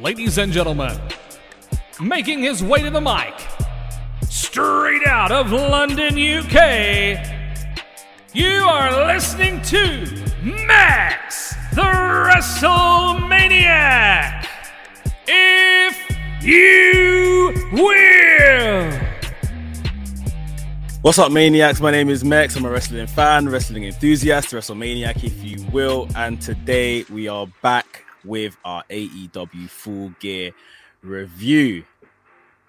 Ladies and gentlemen, making his way to the mic, straight out of London, UK, you are listening to Max the WrestleManiac. If you will. What's up, Maniacs? My name is Max. I'm a wrestling fan, wrestling enthusiast, WrestleManiac, if you will. And today we are back with our AEW Full Gear review.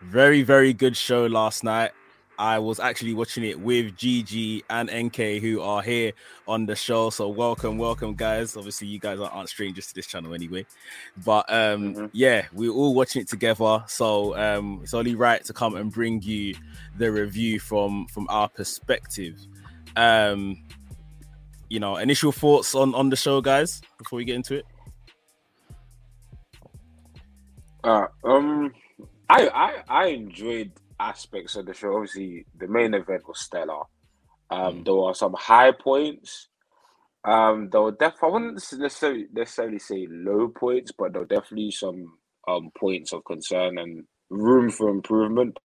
Very, very good show last night. I was actually watching it with GG and NK, who are here on the show. So welcome, welcome, guys. Obviously, you guys aren't strangers to this channel anyway. But um, mm-hmm. yeah, we're all watching it together. So um, it's only right to come and bring you the review from from our perspective. Um, you know, initial thoughts on on the show, guys, before we get into it. Uh, um, I I I enjoyed aspects of the show. Obviously, the main event was stellar. Um, mm. There were some high points. Um, there were def- I wouldn't necessarily necessarily say low points, but there were definitely some um points of concern and room for improvement.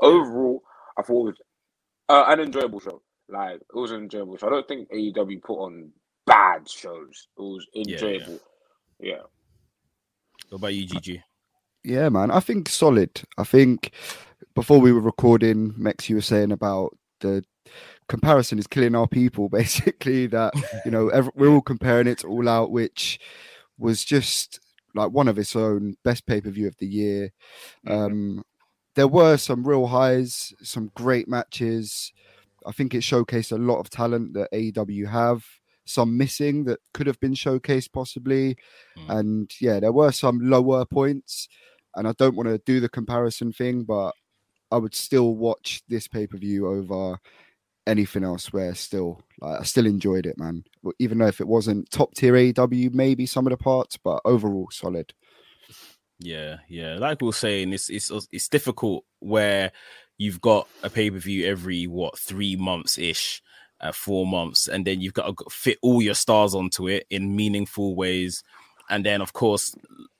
Overall, I thought it was uh, an enjoyable show. Like it was an enjoyable show. I don't think AEW put on bad shows. It was enjoyable. Yeah. yeah. What about you, GG? Yeah, man. I think solid. I think before we were recording, Mex, you were saying about the comparison is killing our people. Basically, that you know every, we're all comparing it to All Out, which was just like one of its own best pay per view of the year. Um, there were some real highs, some great matches. I think it showcased a lot of talent that AEW have. Some missing that could have been showcased possibly, mm. and yeah, there were some lower points. And I don't want to do the comparison thing, but I would still watch this pay per view over anything else. Where still, like, I still enjoyed it, man. Even though if it wasn't top tier AEW, maybe some of the parts, but overall solid. Yeah, yeah. Like we are saying, it's it's it's difficult where you've got a pay per view every what three months ish, uh, four months, and then you've got to fit all your stars onto it in meaningful ways. And then, of course,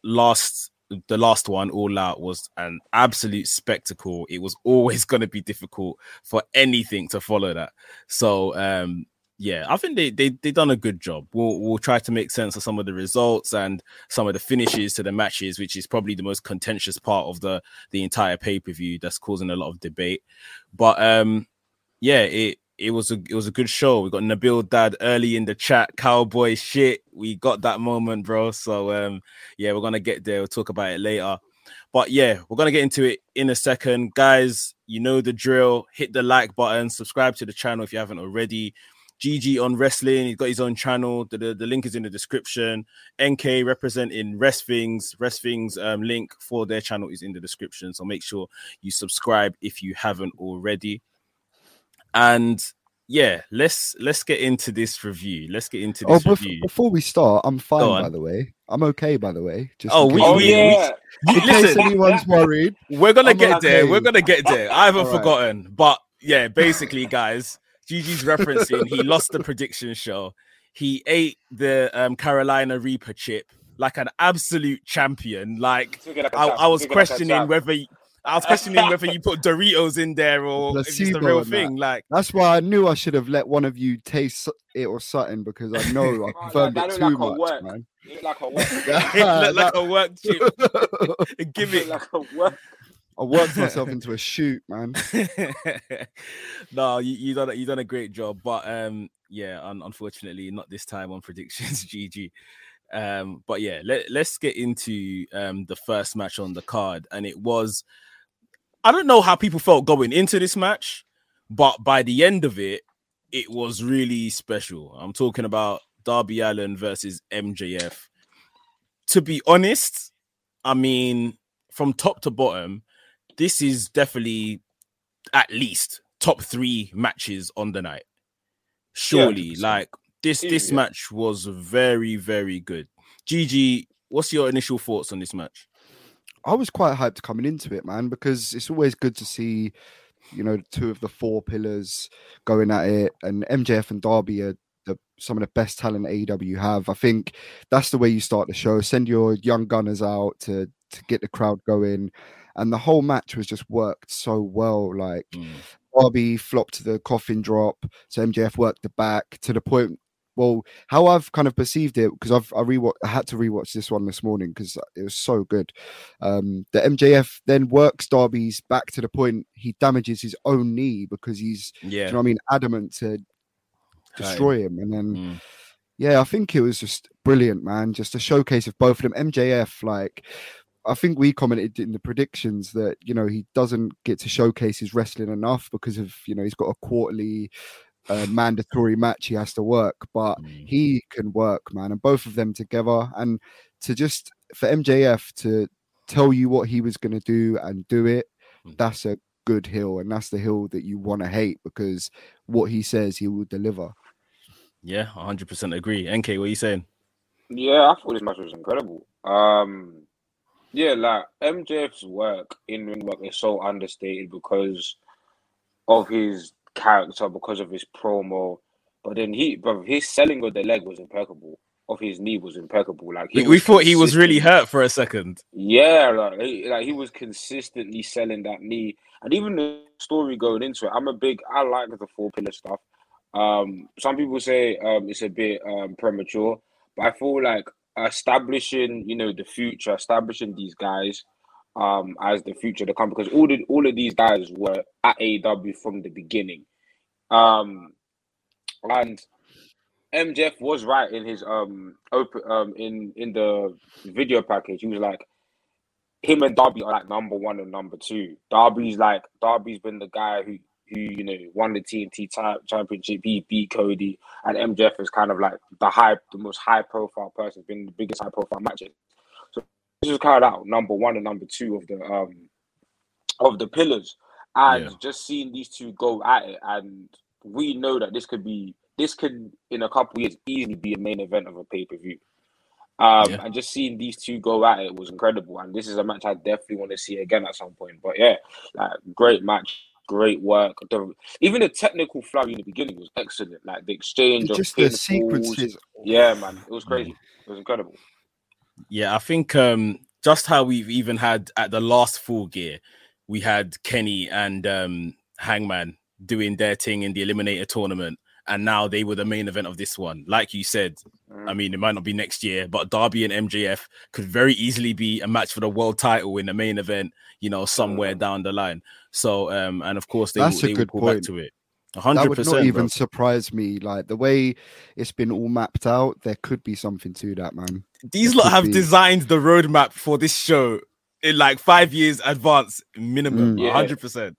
last the last one, All Out, was an absolute spectacle. It was always going to be difficult for anything to follow that. So, um, yeah, I think they they they done a good job. We'll we'll try to make sense of some of the results and some of the finishes to the matches, which is probably the most contentious part of the the entire pay per view. That's causing a lot of debate. But um, yeah, it it was a it was a good show. We got Nabil Dad early in the chat, cowboy shit. We got that moment, bro. So um, yeah, we're gonna get there. We'll talk about it later. But yeah, we're gonna get into it in a second, guys. You know the drill. Hit the like button, subscribe to the channel if you haven't already. GG on wrestling. He's got his own channel. The, the, the link is in the description. NK representing Wresthings. Rest Things um, link for their channel is in the description. So make sure you subscribe if you haven't already. And yeah, let's let's get into this review. Let's get into this oh, review. Before we start, I'm fine by the way. I'm okay by the way. Just oh, we, we, yeah. We, in case anyone's worried, we're gonna I'm get okay. there. We're gonna get there. I haven't forgotten, but yeah, basically, guys, Gigi's referencing. He lost the prediction show. He ate the um, Carolina Reaper chip like an absolute champion. Like, like I, I, was questioning whether I was questioning whether you put Doritos in there or it's just the real thing. That. Like that's why I knew I should have let one of you taste it or something because I know I confirmed oh, it too like much, work. man. It like a work. it looked like a work chip. Give it like a work. I worked myself into a shoot, man. no, you, you done you done a great job, but um, yeah, un- unfortunately, not this time on predictions, GG. Um, but yeah, let, let's get into um the first match on the card, and it was I don't know how people felt going into this match, but by the end of it, it was really special. I'm talking about Darby Allin versus MJF. To be honest, I mean, from top to bottom, this is definitely at least top three matches on the night. Surely, yeah, like this, this yeah. match was very, very good. GG, what's your initial thoughts on this match? I was quite hyped coming into it, man, because it's always good to see, you know, two of the four pillars going at it, and MJF and Darby are the some of the best talent AEW have. I think that's the way you start the show. Send your young gunners out to to get the crowd going, and the whole match was just worked so well. Like Mm. Darby flopped the coffin drop, so MJF worked the back to the point. Well, how I've kind of perceived it because I've I rewatch I had to rewatch this one this morning because it was so good. Um, the MJF then works Darby's back to the point he damages his own knee because he's Yeah. you know what I mean adamant to destroy him, and then Mm. yeah, I think it was just brilliant, man. Just a showcase of both of them. MJF, like, I think we commented in the predictions that you know he doesn't get to showcase his wrestling enough because of you know he's got a quarterly uh, mandatory match he has to work, but Mm. he can work, man. And both of them together, and to just for MJF to tell you what he was going to do and do it, Mm. that's a good heel, and that's the heel that you want to hate because what he says he will deliver. Yeah, 100% agree. NK, what are you saying? Yeah, I thought this match was incredible. Um, yeah, like MJF's work in ring work is so understated because of his character, because of his promo. But then he, but his selling of the leg was impeccable. Of his knee was impeccable. Like We, we thought he was really hurt for a second. Yeah, like he, like he was consistently selling that knee, and even the story going into it. I'm a big. I like the four pillar stuff. Um, some people say um it's a bit um premature, but I feel like establishing, you know, the future, establishing these guys um as the future to come because all the all of these guys were at AEW from the beginning. Um, and MJF was right in his um open um in in the video package. He was like, him and Darby are like number one and number two. Darby's like Darby's been the guy who who you know won the TNT ti- championship. He beat Cody, and MJF is kind of like the high, the most high profile person, been the biggest high profile matches. This is kind of out number one and number two of the um of the pillars, and Yeah. just seeing these two go at it, and we know that this could be this could in a couple of years easily be a main event of a pay per view. Um, Yeah. and just seeing these two go at it was incredible, and this is a match I definitely want to see again at some point. But yeah, like great match, great work. The, even the technical flurry in the beginning was excellent. Like the exchange of Just the sequences. Yeah, man, it was crazy. It was incredible. Yeah, I think um just how we've even had at the last full gear, we had Kenny and um Hangman doing their thing in the eliminator tournament, and now they were the main event of this one. Like you said, I mean, it might not be next year, but Darby and MJF could very easily be a match for the world title in the main event, you know, somewhere Mm. down the line. So, um, and of course, they That's will, they will good go back to it. A That would not even bro. surprise me. Like the way it's been all mapped out, there could be something to that, man. These it lot have be. designed the roadmap for this show in like five years advance minimum. Mm. A Yeah. hundred percent.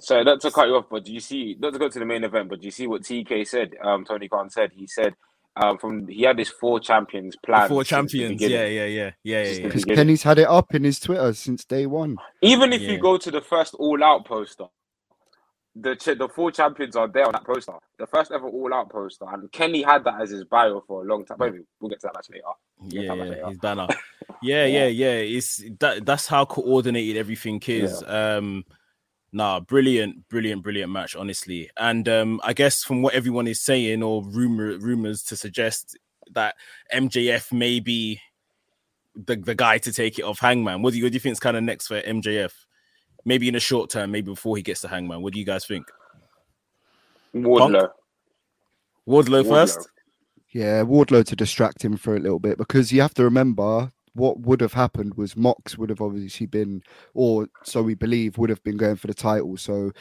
So not to cut you off, but do you see not to go to the main event, but do you see what TK said? Um, Tony Khan said he said um from he had this four champions plan. Four champions. Yeah, yeah, yeah, yeah, Since yeah. the yeah. Because beginning. Kenny's had it up in his Twitter since day one. Even if Yeah. you go to the first All Out poster, the ch- the four champions are there on that poster. The first ever All Out poster, and Kenny had that as his bio for a long time. Maybe we'll get to that match later. Yeah, much yeah, are. his banner. Yeah, yeah, yeah. It's that. That's how coordinated everything is. Um, nah, brilliant, brilliant, brilliant match, honestly. And um, I guess from what everyone is saying or rumor rumors to suggest that MJF may be the the guy to take it off Hangman. What do you what do you think is kind of next for MJF? Maybe in the short term, maybe before he gets to Hangman. What do you guys think? Wardlow. Wardlow, Wardlow. first. Yeah, Wardlow to distract him for a little bit because you have to remember what would have happened was Mox would have obviously been, or so we believe, would have been going for the title. So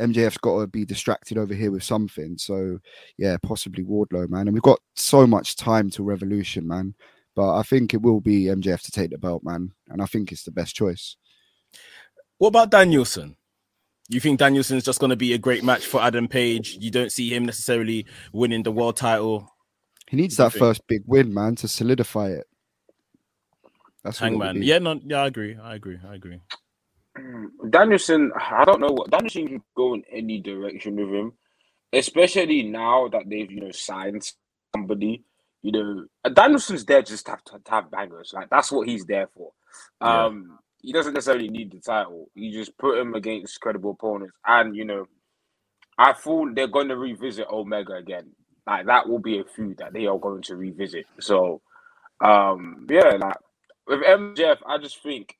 MJF's got to be distracted over here with something. So yeah, possibly Wardlow, man. And we've got so much time to Revolution, man. But I think it will be MJF to take the belt, man. And I think it's the best choice. What about Danielson? You think Danielson's just going to be a great match for Adam Page? You don't see him necessarily winning the world title. He needs that think? first big win, man, to solidify it. That's what it Hangman. be. Yeah, no, yeah, I agree. I agree. I agree. Danielson, I don't know what Danielson can go in any direction with him, especially now that they've you know signed somebody. You know, Danielson's there just to have to, to have bangers. Like that's what he's there for. Yeah. Um, he doesn't necessarily need the title. You just put him against credible opponents, and you know, I thought they're going to revisit Omega again. like that will be a feud that they are going to revisit. So, um, yeah, like with MJF, I just think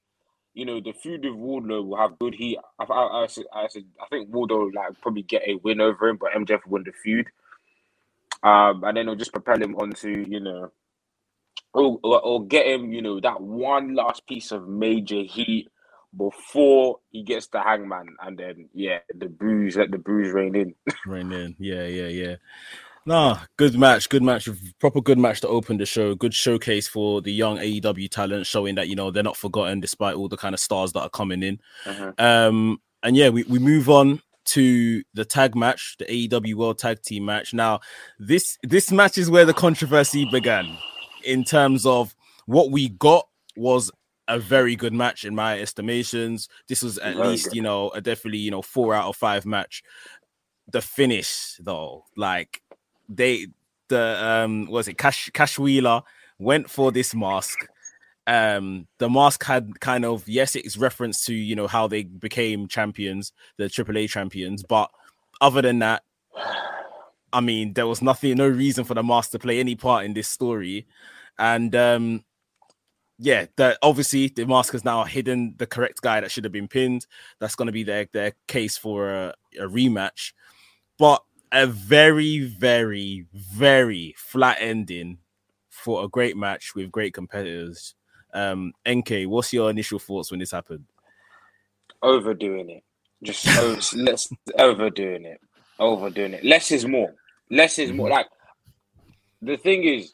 you know the feud with Wardlow will have good heat. I, I, I, I, I think Wardlow like probably get a win over him, but MJF win the feud. Um, and then it'll just propel him onto you know, or, or, or get him you know that one last piece of major heat before he gets the hangman, and then yeah, the bruise, let the bruise rain in. rain in, yeah, yeah, yeah. Nah, good match, good match, proper good match to open the show. Good showcase for the young AEW talent, showing that you know they're not forgotten despite all the kind of stars that are coming in. Uh-huh. Um, and yeah, we, we move on to the tag match, the AEW World Tag Team match. Now, this this match is where the controversy began in terms of what we got was a very good match in my estimations. This was at very least, good. you know, a definitely, you know, four out of five match. The finish, though, like they the um was it Cash Cash Wheeler went for this mask. Um, the mask had kind of yes, it's reference to you know how they became champions, the AAA champions, but other than that, I mean, there was nothing, no reason for the mask to play any part in this story, and um, yeah, that obviously the mask has now hidden the correct guy that should have been pinned. That's going to be their their case for a, a rematch, but a very, very, very flat ending for a great match with great competitors. Um, NK, what's your initial thoughts when this happened? Overdoing it, just over, let's overdoing it, overdoing it. Less is more. Less is more. Mm-hmm. Like the thing is,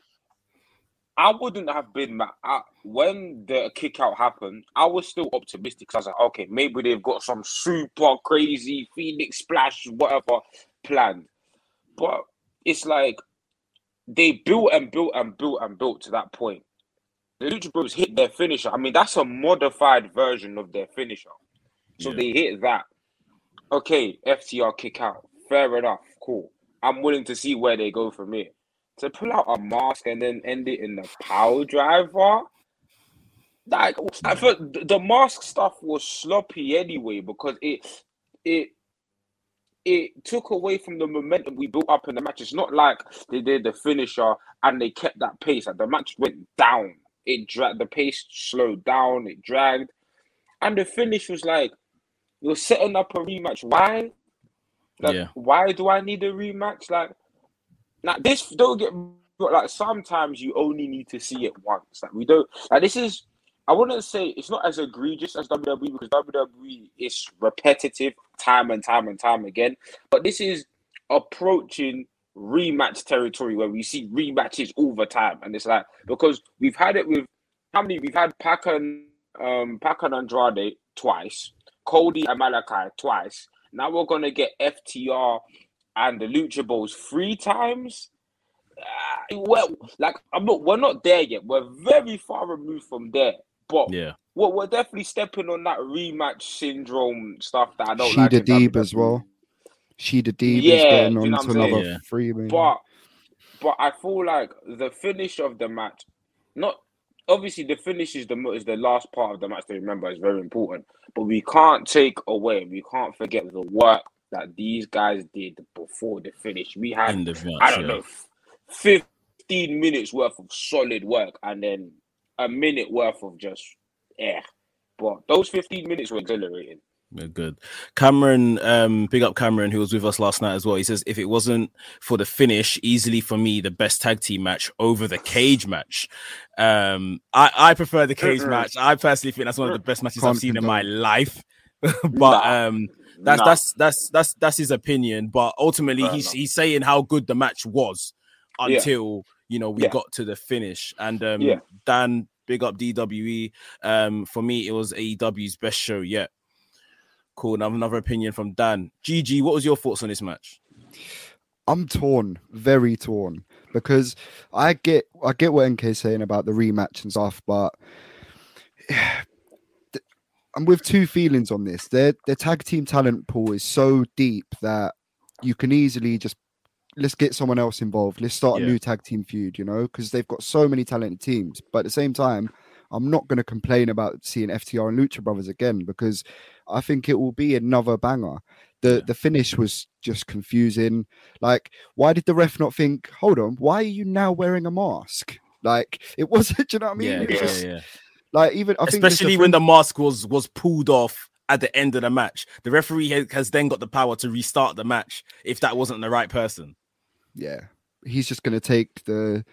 I wouldn't have been mad. I, when the kick out happened, I was still optimistic. I was like, okay, maybe they've got some super crazy Phoenix splash, whatever planned. But it's like they built and built and built and built to that point. The Lucha Bros hit their finisher. I mean, that's a modified version of their finisher. So yeah. they hit that. Okay, FTR kick out. Fair enough. Cool. I'm willing to see where they go from here to pull out a mask and then end it in the power driver. Like I thought the mask stuff was sloppy anyway because it it it took away from the momentum we built up in the match. It's not like they did the finisher and they kept that pace. Like the match went down. It dragged the pace slowed down, it dragged. And the finish was like you're setting up a rematch. Why? Like, yeah. why do I need a rematch? Like now, this don't get like sometimes you only need to see it once. Like we don't like this is I wouldn't say it's not as egregious as WWE because WWE is repetitive time and time and time again. But this is approaching rematch territory where we see rematches all the time. And it's like because we've had it with how many we've had Pac and um Pac and Andrade twice, Cody and Malakai twice. Now we're gonna get FTR and the Lucha Bros three times. Uh, well, like I'm not, we're not there yet. We're very far removed from there. But yeah, we're, we're definitely stepping on that rematch syndrome stuff that I don't Shida like. Deeb as well. Shida Deeb yeah, is getting on to another yeah. free. But but I feel like the finish of the match, not obviously the finish is the is the last part of the match to remember is very important. But we can't take away, we can't forget the work that these guys did before the finish. We had, match, I don't yeah. know, 15 minutes worth of solid work and then a minute worth of just air. But those 15 minutes were exhilarating. Good. Cameron, um, big up Cameron, who was with us last night as well. He says, if it wasn't for the finish, easily for me, the best tag team match over the cage match. Um, I, I prefer the cage match. I personally think that's one of the best matches I've seen in my life. but um, that's nah. that's that's that's that's his opinion. But ultimately, he's he's saying how good the match was until yeah. you know we yeah. got to the finish. And um, yeah. Dan, big up DWE. Um, for me, it was AEW's best show yet. Cool. Now another opinion from Dan. GG, what was your thoughts on this match? I'm torn, very torn, because I get I get what NK's saying about the rematch and stuff, but I'm with two feelings on this. Their their tag team talent pool is so deep that you can easily just let's get someone else involved. Let's start yeah. a new tag team feud, you know, because they've got so many talented teams. But at the same time, I'm not going to complain about seeing FTR and Lucha Brothers again because I think it will be another banger. The Yeah. the finish was just confusing. Like, why did the ref not think? Hold on, why are you now wearing a mask? Like, it wasn't. Do you know what I mean? yeah, yeah, just- yeah. Like, even I think Especially when the mask was was pulled off at the end of the match. The referee ha- has then got the power to restart the match if that wasn't the right person. yeah, he's just going to take the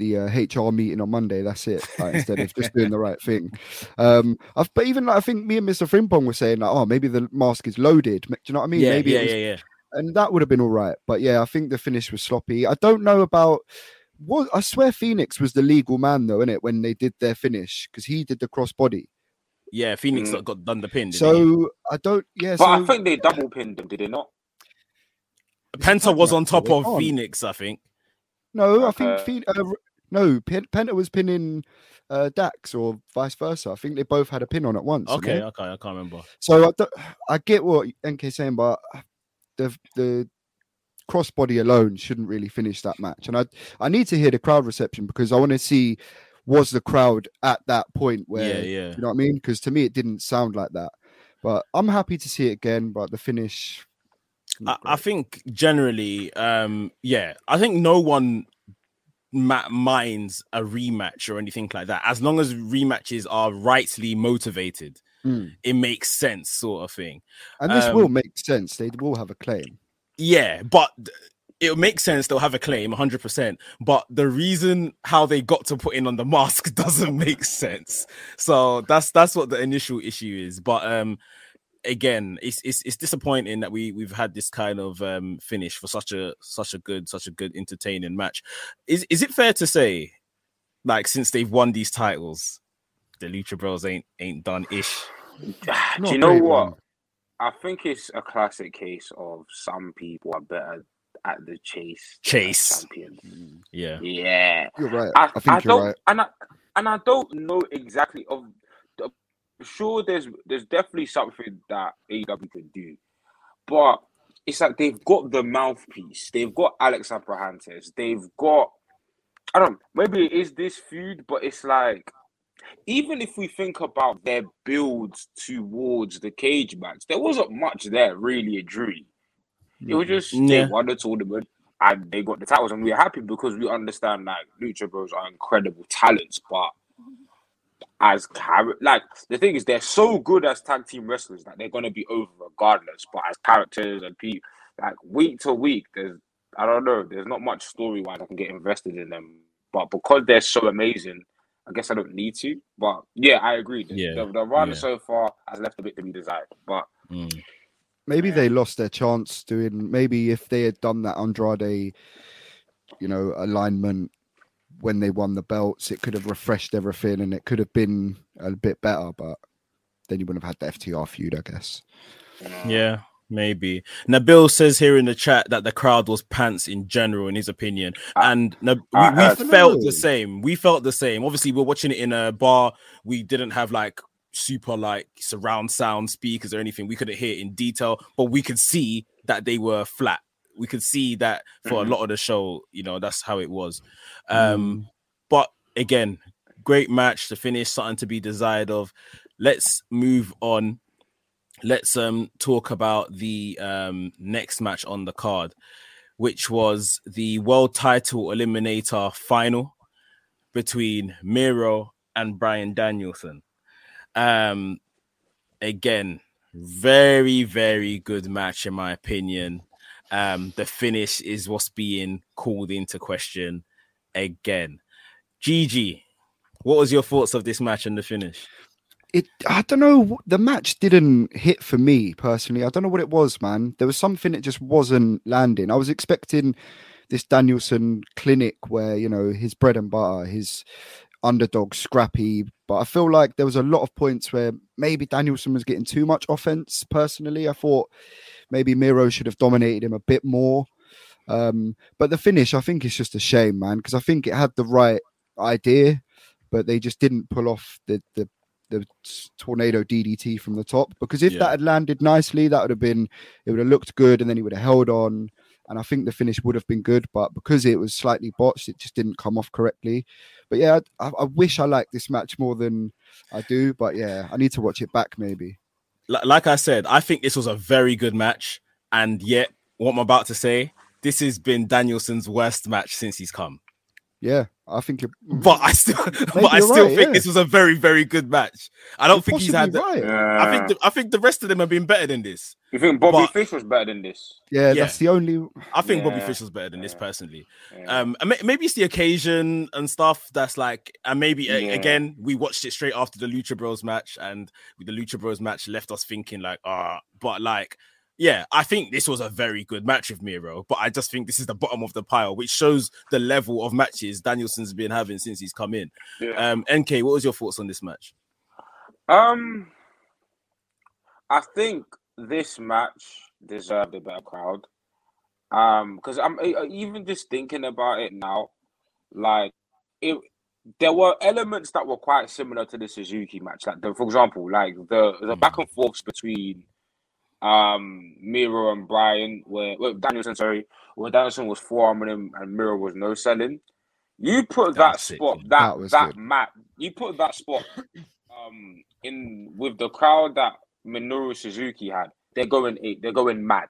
the uh, HR meeting on Monday. That's it. Like, instead of just doing the right thing. Um, I've, but even like, I think me and Mr. Frimpong were saying like, oh, maybe the mask is loaded. Do you know what I mean? yeah, maybe yeah, was yeah, yeah. and that would have been all right. But yeah, I think the finish was sloppy. I don't know about what I swear Fenix was the legal man though, innit, when they did their finish because he did the crossbody. Yeah, Fenix Mm. got done the pin. didn't he? So I don't. Yeah, But so I think they double pinned them, did they not? Penta was on top of can't. Fenix, I think. no, I think Okay. Phoen- uh, r- no Pen- Penta was pinning uh, Dax or vice versa. I think they both had a pin on at once. Okay, okay, I can't remember. So I, I get what NK saying, but the the crossbody alone shouldn't really finish that match. And I I need to hear the crowd reception because I want to see was the crowd at that point where yeah, yeah. you know what I mean? Because to me it didn't sound like that. But I'm happy to see it again. But the finish, I, I think generally, um, yeah, I think no one minds a rematch or anything like that. As long as rematches are rightly motivated, Mm. it makes sense, sort of thing. and this um, will make sense. They will have a claim. Yeah, but it makes sense. They'll have a claim, hundred percent. But the reason how they got to put in on the mask doesn't make sense. So that's that's what the initial issue is. But um, again, it's it's it's disappointing that we we've had this kind of um finish for such a such a good such a good entertaining match. Is is it fair to say, like since they've won these titles, the Lucha Bros ain't ain't done ish? Do you know what? one. I think it's a classic case of some people are better at the chase. Chase. champions. Yeah, Yeah. You're right. I, I, think I you're don't, right. and I and I don't know exactly of. Sure, there's there's definitely something that AEW can do, but it's like they've got the mouthpiece. They've got Alex Abrahantes. They've got I don't. know, Maybe it is this feud, but it's like even if we think about their builds towards the cage match, there wasn't much there really a dream. It was mm-hmm. just Yeah. they won the tournament and they got the titles, and we are happy because we understand like Lucha Bros are incredible talents, but as char- like the thing is they're so good as tag team wrestlers that they're gonna be over regardless. But as characters and people, like week to week, there's I don't know, there's not much story wise I can get invested in them. But because they're so amazing, I guess I don't need to. But yeah, I agree. The, Yeah, the, the run yeah. so far has left a bit to be desired. But Mm. Maybe they lost their chance doing. Maybe if they had done that Andrade, you know, alignment when they won the belts, it could have refreshed everything and it could have been a bit better. But then you wouldn't have had the FTR feud, I guess. Yeah, maybe. Nabil says here in the chat that the crowd was pants in general, in his opinion, I- and Nab- I we, we heard- felt No. the same. We felt the same. Obviously, we're watching it in a bar. We didn't have like super like surround sound speakers or anything. We couldn't hear it in detail, but we could see that they were flat. We could see that for Mhm. a lot of the show. You know, that's how it was. Um, but again, great match to finish, something to be desired of. Let's move on. Let's um talk about the um next match on the card, which was the world title eliminator final between Miro and Bryan Danielson. Um again, very, very good match in my opinion. Um, the finish is what's being called into question again. Gigi, what was your thoughts of this match and the finish? It. I don't know. The match didn't hit for me personally. I don't know what it was, man. There was something that just wasn't landing. I was expecting this Danielson clinic where you know his bread and butter, his underdog scrappy. But I feel like there was a lot of points where maybe Danielson was getting too much offense. Personally, I thought maybe Miro should have dominated him a bit more. Um, but the finish, I think, is just a shame, man, because I think it had the right idea, but they just didn't pull off the the the tornado DDT from the top. Because if Yeah. that had landed nicely, that would have been it would have looked good, and then he would have held on. And I think the finish would have been good, but because it was slightly botched, it just didn't come off correctly. But yeah, I, I wish I liked this match more than I do. But yeah, I need to watch it back maybe. Li- Like I said, I think this was a very good match. And yet, what I'm about to say, this has been Danielson's worst match since he's come. Yeah, I think you're. But I still, but I still right, think yeah. this was a very, very good match. I don't You're think he's had. The, right. Yeah. I think, the, I think the rest of them have been better than this. you think Bobby but- Fish was better than this? Yeah, Yeah. that's the only. I think Bobby Fish was better than this personally. Yeah. Um, and maybe it's the occasion and stuff that's like, and maybe a- Yeah. again we watched it straight after the Lucha Bros match, and the Lucha Bros match left us thinking like, ah, but like, yeah, I think this was a very good match with Miro, but I just think this is the bottom of the pile, which shows the level of matches Danielson's been having since he's come in. yeah. Um, NK, what was your thoughts on this match? Um, I think this match deserved a better crowd. Um, because I'm even just thinking about it now, like it. There were elements that were quite similar to the Suzuki match. Like, the, for example, like the the back and forths between um Miro and Bryan, where well, Danielson, sorry, where Danielson was forearming him and Miro was no selling. You put That that, spot, that That was that mat, you put that spot um in with the crowd that Minoru Suzuki had, they're going eight, they're going mad.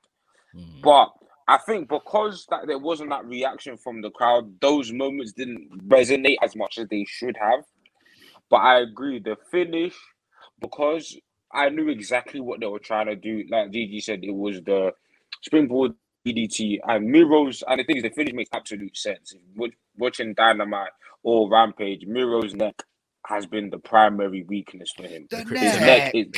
Mm. But I think because that there wasn't that reaction from the crowd, those moments didn't resonate as much as they should have. But I agree, the finish, because I knew exactly what they were trying to do. Like Gigi said, it was the springboard DDT and Miro's. And the thing is, the finish makes absolute sense. Watching Dynamite or Rampage, Miro's neck has been the primary weakness for him. The His neck is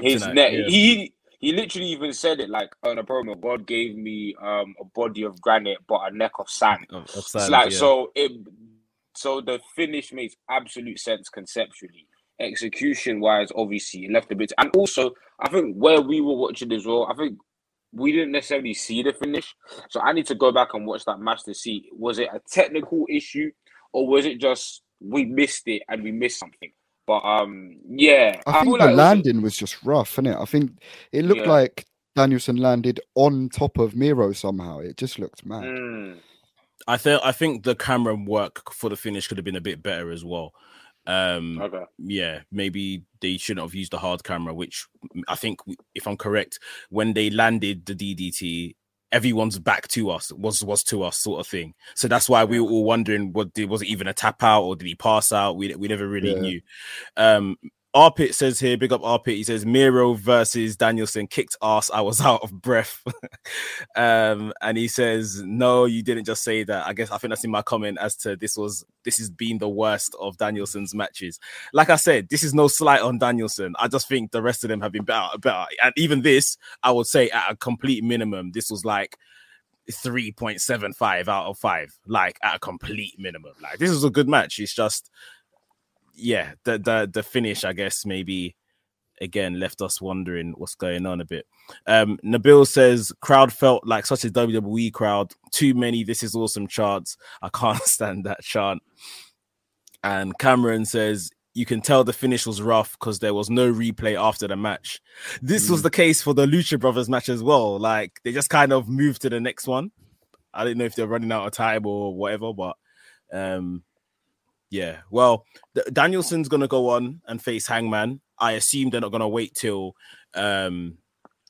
his Kryptonite, neck. yeah. He he literally even said it like on a promo. God gave me um a body of granite, but a neck of sand. Of- of It's sand, like yeah. so it so the finish makes absolute sense conceptually. Execution wise, obviously, it left a bit. And also, I think where we were watching as well, I think we didn't necessarily see the finish. So I need to go back and watch that match to see was it a technical issue or was it just we missed it and we missed something. But um, yeah, I think feel the like it was- landing was just rough, and it? I think it looked Yeah. like Danielson landed on top of Miro somehow. It just looked mad. Mm. I think I think the camera work for the finish could have been a bit better as well. Um, Okay. yeah, maybe they shouldn't have used the hard camera, which I think, if I'm correct, when they landed the DDT, everyone's back to us was was to us sort of thing. So that's why we were all wondering, what did, was it even a tap out or did he pass out? We we never really Yeah. knew. Um, Arpit says here, big up Arpit. He says Miro versus Danielson kicked ass. I was out of breath. um, and he says, No, you didn't just say that. I guess I think that's in my comment as to this was this has been the worst of Danielson's matches. Like I said, this is no slight on Danielson. I just think the rest of them have been better, better. And even this, I would say at a complete minimum, this was like 3.75 out of five, like at a complete minimum. Like this was a good match. It's just yeah, the the the finish, I guess, maybe again left us wondering what's going on a bit. Um Nabil says crowd felt like such a WWE crowd, too many this is awesome chants. I can't stand that chant. And Cameron says you can tell the finish was rough because there was no replay after the match. This was the case for the Lucha Brothers match as well. Like they just kind of moved to the next one. I didn't know if they're running out of time or whatever, but um yeah, well, D- Danielson's gonna go on and face Hangman. I assume they're not gonna wait till um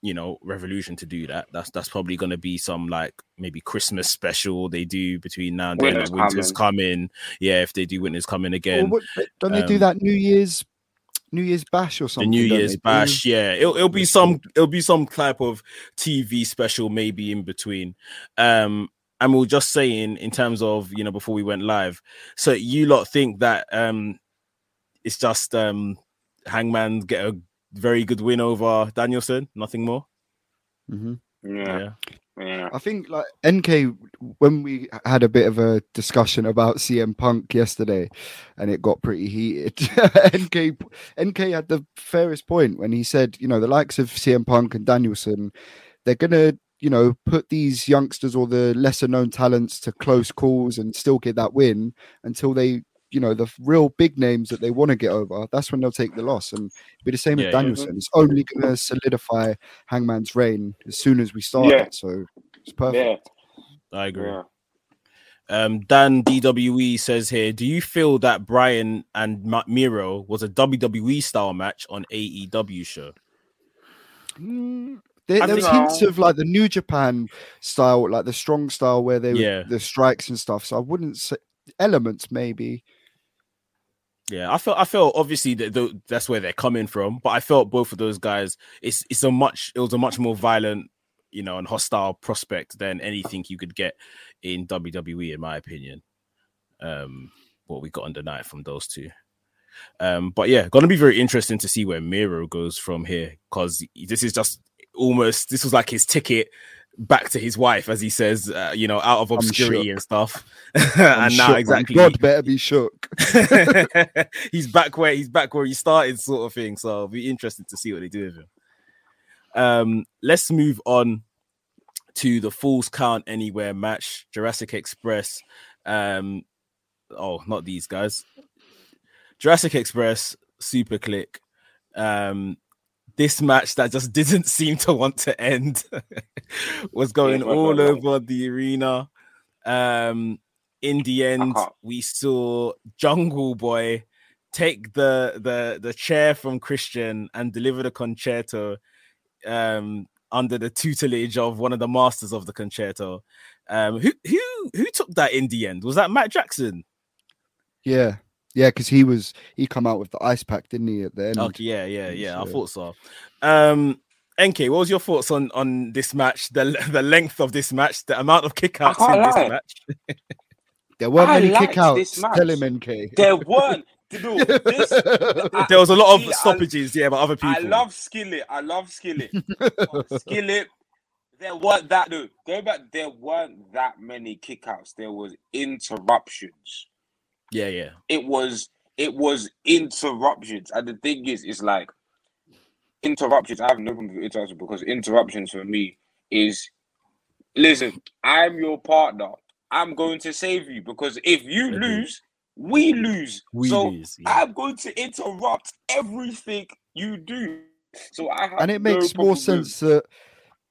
you know Revolution to do that. That's that's probably gonna be some like maybe Christmas special they do between now and then. Winter's like Winter's coming. Yeah, if they do Winter's coming Or again. what, don't they do um, that New Year's New Year's bash or something the something? New Year's they? bash, yeah, it'll, it'll be some it'll be some type of TV special maybe in between. Um, and we we'll just saying in terms of you know before we went live. So you lot think that um, it's just um, Hangman get a very good win over Danielson, nothing more. Mm-hmm. Yeah, Yeah, yeah. I think like NK when we had a bit of a discussion about CM Punk yesterday, and it got pretty heated. NK NK had the fairest point when he said, you know, the likes of CM Punk and Danielson, they're gonna, you know, put these youngsters or the lesser known talents to close calls and still get that win until they. You know the real big names that they want to get over. That's when they'll take the loss, and it'll be the same Yeah, with yeah. Danielson. It's only going to solidify Hangman's reign as soon as we start Yeah. it. So it's perfect. Yeah, I agree. yeah. Um, Dan DWE says here, do you feel that Bryan and Ma- Miro was a WWE style match on AEW show? Mm, There, there was hints of like the New Japan style, like the strong style where they Yeah. were the strikes and stuff. So I wouldn't say elements maybe. Yeah, I felt I felt obviously that tho- that's where they're coming from, but I felt both of those guys. It's it's a much it was a much more violent, you know, and hostile prospect than anything you could get in WWE, in my opinion. Um, what we got on the night from those two. Um, but yeah, gonna be very interesting to see where Miro goes from here because this is just almost this was like his ticket back to his wife, as he says, uh, you know, out of obscurity and stuff. And now shook, exactly God better be shook. he's back where he's back where he started, sort of thing. So it'll be interesting to see what they do with him. Um, let's move on to the Falls Count Anywhere match, Jurassic Express. Um, oh, not these guys. Jurassic Express, SuperKliq. Um, this match that just didn't seem to want to end was going Yeah, right, all right, right. over the arena. Um, in the end, can't- we saw Jungle Boy take the the the chair from Christian and deliver the Con-Chair-To um under the tutelage of one of the masters of the Con-Chair-To. Um who who who took that in the end? Was that Matt Jackson? Yeah, yeah, because he was he come out with the ice pack, didn't he? At the end. Okay, yeah, yeah, Yes, yeah. I thought so. Um NK, what was your thoughts on on this match? The the length of this match, the amount of kickouts can't in this match. There weren't I many kickouts. Tell him, NK. There weren't. No, this, I- There was a lot of see, I- stoppages, yeah, but other people. I love Skillet. I love Skillet. But Skillet. There weren't that no. Go back. There weren't that many kickouts. There was interruptions. Yeah, yeah. It was it was interruptions, and the thing is, it's like interruptions. I have no problem with interruptions because interruptions for me is listen. I'm your partner. I'm going to save you because if you Mhm. lose, we lose. We so lose. Yeah. I'm going to interrupt everything you do. So I have and it no makes more problem with- sense that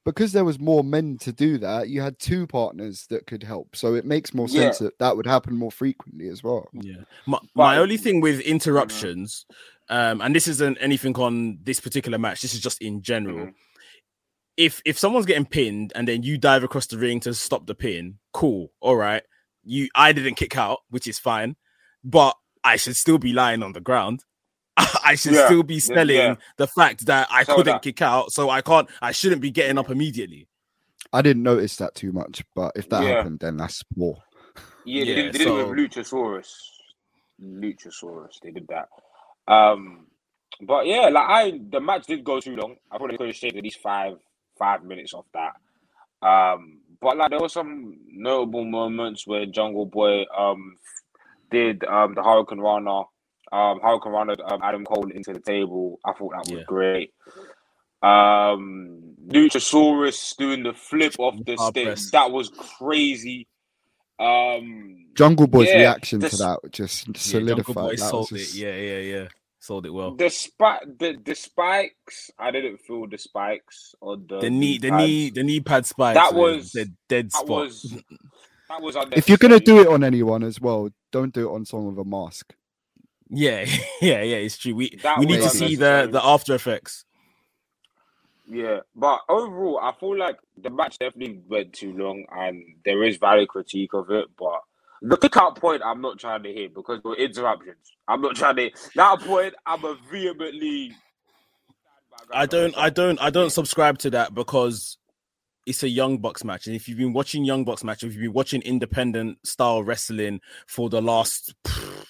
because there was more men to do that, you had two partners that could help. So it makes more sense that that would happen more frequently as well. Yeah. My, my only thing with interruptions, um, and this isn't anything on this particular match, this is just in general. Mhm. If if someone's getting pinned and then you dive across the ring to stop the pin, cool. All right. You I didn't kick out, which is fine, but I should still be lying on the ground. I should Yeah, still be yeah, selling yeah. the fact that I So couldn't that- kick out, so I can't I shouldn't be getting up immediately. I didn't notice that too much, but if that Yeah. happened, then that's more. Yeah, they Yeah, did, they did it with Luchasaurus. Luchasaurus, they did that. Um, but yeah, like I, the match did go too long. I probably could have shaved at least five, five minutes off that. Um, but like there were some notable moments where Jungle Boy um did um the Hurricanrana, um Hurricanrana, um, Adam Cole into the table. I thought that was Yeah. great. Um, Luchasaurus doing the flip off the Hard stage. press. That was crazy. Um, Jungle Boy's Yeah, reaction to that just Yeah, Jungle solidified. Boy that sold was it. just- Yeah, yeah, yeah. Sold it well. Despite the, the spikes. I didn't feel the spikes or the the knee, the pads. knee, the knee pad spikes. That was was- the dead That spot. was that was. If you're gonna do it on anyone as well, don't do it on someone with a mask. Yeah, yeah, yeah. It's true. We That we need to see the the after effects. Yeah, but overall, I feel like the match definitely went too long, and there is valid critique of it. But the kick out point, I'm not trying to hit because of interruptions. I'm not trying to. That point, I'm a vehemently. I don't, I don't, I don't subscribe to that because it's a Young Bucks match, and if you've been watching Young Bucks match, if you've been watching independent style wrestling for the last pff,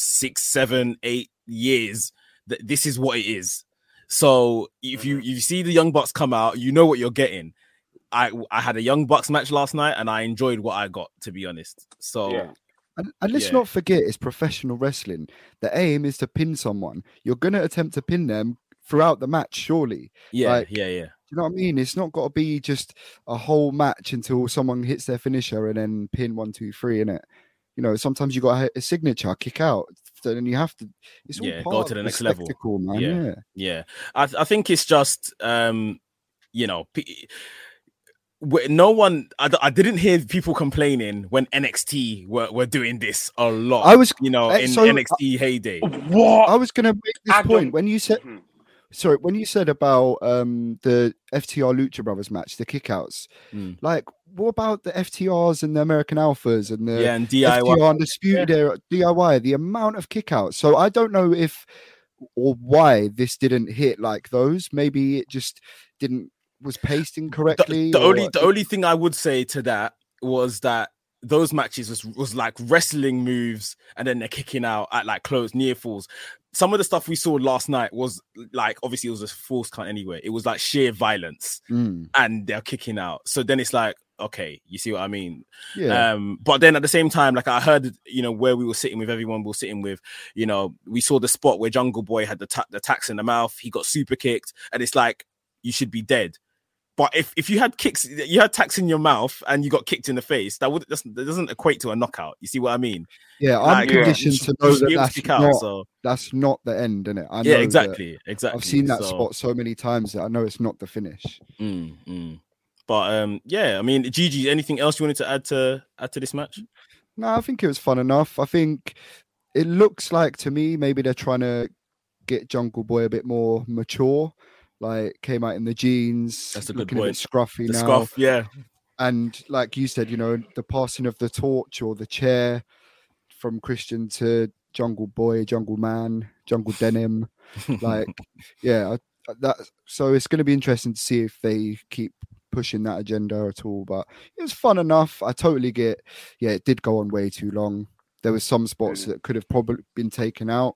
six, seven, eight years, th- this is what it is. So if you mm-hmm. you see the Young Bucks come out, you know what you're getting. I I had a Young Bucks match last night, and I enjoyed what I got. To be honest, so Yeah. And, and let's Yeah. not forget, it's professional wrestling. The aim is to pin someone. You're gonna attempt to pin them throughout the match, surely. yeah, Like- yeah, yeah. Do you know what I mean? It's not got to be just a whole match until someone hits their finisher and then pin one, two, three in it. You know, sometimes you got a signature, kick out, so then you have to. It's all Yeah, go part to of the next level. man. Yeah. Yeah. Yeah, I, I think it's just um, you know, p- no one. I, I, didn't hear people complaining when NXT were, were doing this a lot. I was you know, eh, in so, NXT heyday. What? I was gonna make this I point when you said Mhm. Sorry, when you said about um the FTR Lucha Brothers match, the kickouts, Mm. like what about the FTRs and the American Alphas and the yeah, and DIY. FTR Undisputed Era DIY? The amount of kickouts. So I don't know if or why this didn't hit like those. Maybe it just didn't was paced incorrectly. the, the or- only the only thing I would say to that was that those matches was was like wrestling moves and then they're kicking out at like close near falls. Some of the stuff we saw last night was like obviously it was a false count anyway. It was like sheer violence Mm, and they're kicking out. So then it's like okay, you see what I mean? yeah. Um, but then at the same time, like I heard, you know, where we were sitting with everyone, we were sitting with, you know, we saw the spot where Jungle Boy had the ta- the tacks in the mouth. He got super kicked, and it's like you should be dead. But if, if you had kicks, you had tacks in your mouth and you got kicked in the face, that would doesn't that doesn't equate to a knockout. You see what I mean? yeah, I'm like, yeah, conditioned to should- know you should that be to that's kick out, not, so that's not the end, innit? I know yeah, that- exactly, exactly. I've seen that So- spot so many times that I know it's not the finish. Mm, mm. But um, yeah, I mean, Gigi, anything else you wanted to add to add to this match? No, I think it was fun enough. I think it looks like to me maybe they're trying to get Jungle Boy a bit more mature. Like came out in the jeans, That's a good looking a bit scruffy The now. scruff, yeah, And like you said, you know, the passing of the torch or the chair from Christian to Jungle Boy, Jungle Man, Jungle Denim. like, yeah, I, that. So it's going to be interesting to see if they keep pushing that agenda at all. But it was fun enough. I totally get. Yeah, it did go on way too long. There was some spots mm. that could have probably been taken out,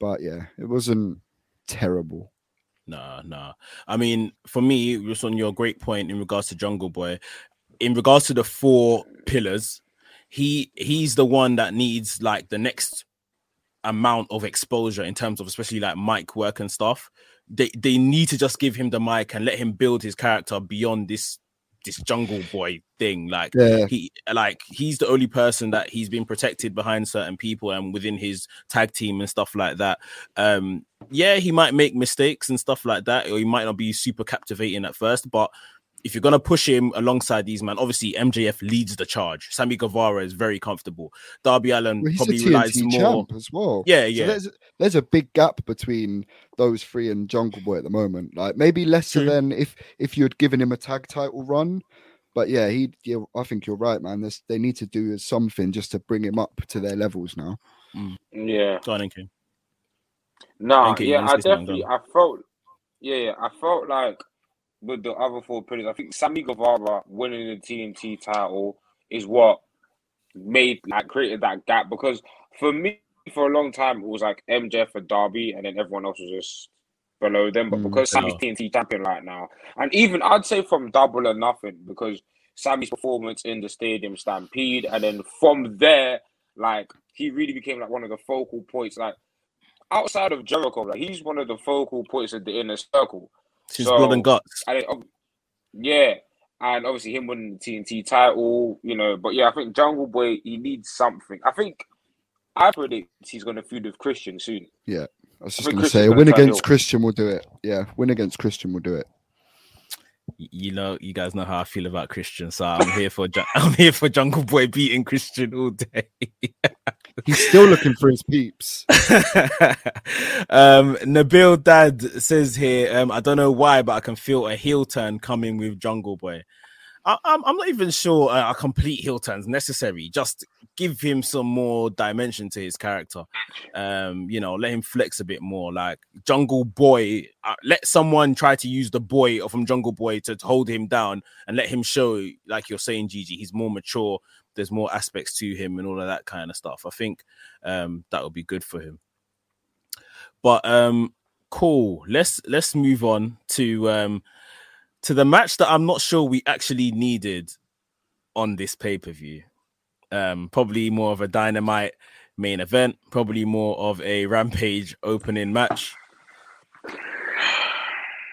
but yeah, it wasn't terrible. Nah, nah. I mean, for me, just on your great point in regards to Jungle Boy, in regards to the four pillars, he he's the one that needs like the next amount of exposure in terms of especially like mic work and stuff. They they need to just give him the mic and let him build his character beyond this this Jungle Boy thing. Like Yeah, he like he's the only person that he's been protected behind certain people and within his tag team and stuff like that um yeah he might make mistakes and stuff like that or he might not be super captivating at first but if you're gonna push him alongside these man obviously mjf leads the charge sammy guevara is very comfortable darby allin well, probably a relies TNT more champ as well. yeah So yeah there's there's a big gap between those three and Jungle Boy at the moment. Like maybe lesser True. than if if you had given him a tag title run. But yeah, he. Yeah, I think you're right, man. There's, they need to do something just to bring him up to their levels now. Mm. Yeah. Go on, Inky. Nah, Thank yeah, I definitely, I felt, yeah, yeah, I felt like with the other four pillars, I think Sammy Guevara winning the TNT title is what made like created that gap because for me, for a long time, it was like MJF and Darby, and then everyone else was just below them. But Mm, because Sammy's yeah. TNT champion right now, and even I'd say from Double or Nothing because Sammy's performance in the Stadium Stampede, and then from there, like he really became like one of the focal points, like outside of Jericho, like he's one of the focal points of the inner circle. Since So- blood and guts And it, yeah, and obviously him winning the TNT title, you know. But yeah, I think Jungle Boy he needs something. I think I predict he's going to feud with Christian soon. Yeah, I was just think going to say, a win against heel. Christian will do it. Yeah, win against Christian will do it. You know, you guys know how I feel about Christian, so I'm here for I'm here for Jungle Boy beating Christian all day. He's still looking for his peeps. um, Nabil Dad says here, um, I don't know why, but I can feel a heel turn coming with Jungle Boy. I, I'm, I'm not even sure a, a complete heel turn is necessary. Just give him some more dimension to his character. Um, you know, let him flex a bit more. Like Jungle Boy, uh, let someone try to use the boy from Jungle Boy to hold him down and let him show, like you're saying, Gigi, he's more mature. There's more aspects to him and all of that kind of stuff. I think um, that would be good for him. But um, cool. Let's let's move on to um, to the match that I'm not sure we actually needed on this pay per view. Um, probably more of a dynamite main event. Probably more of a rampage opening match.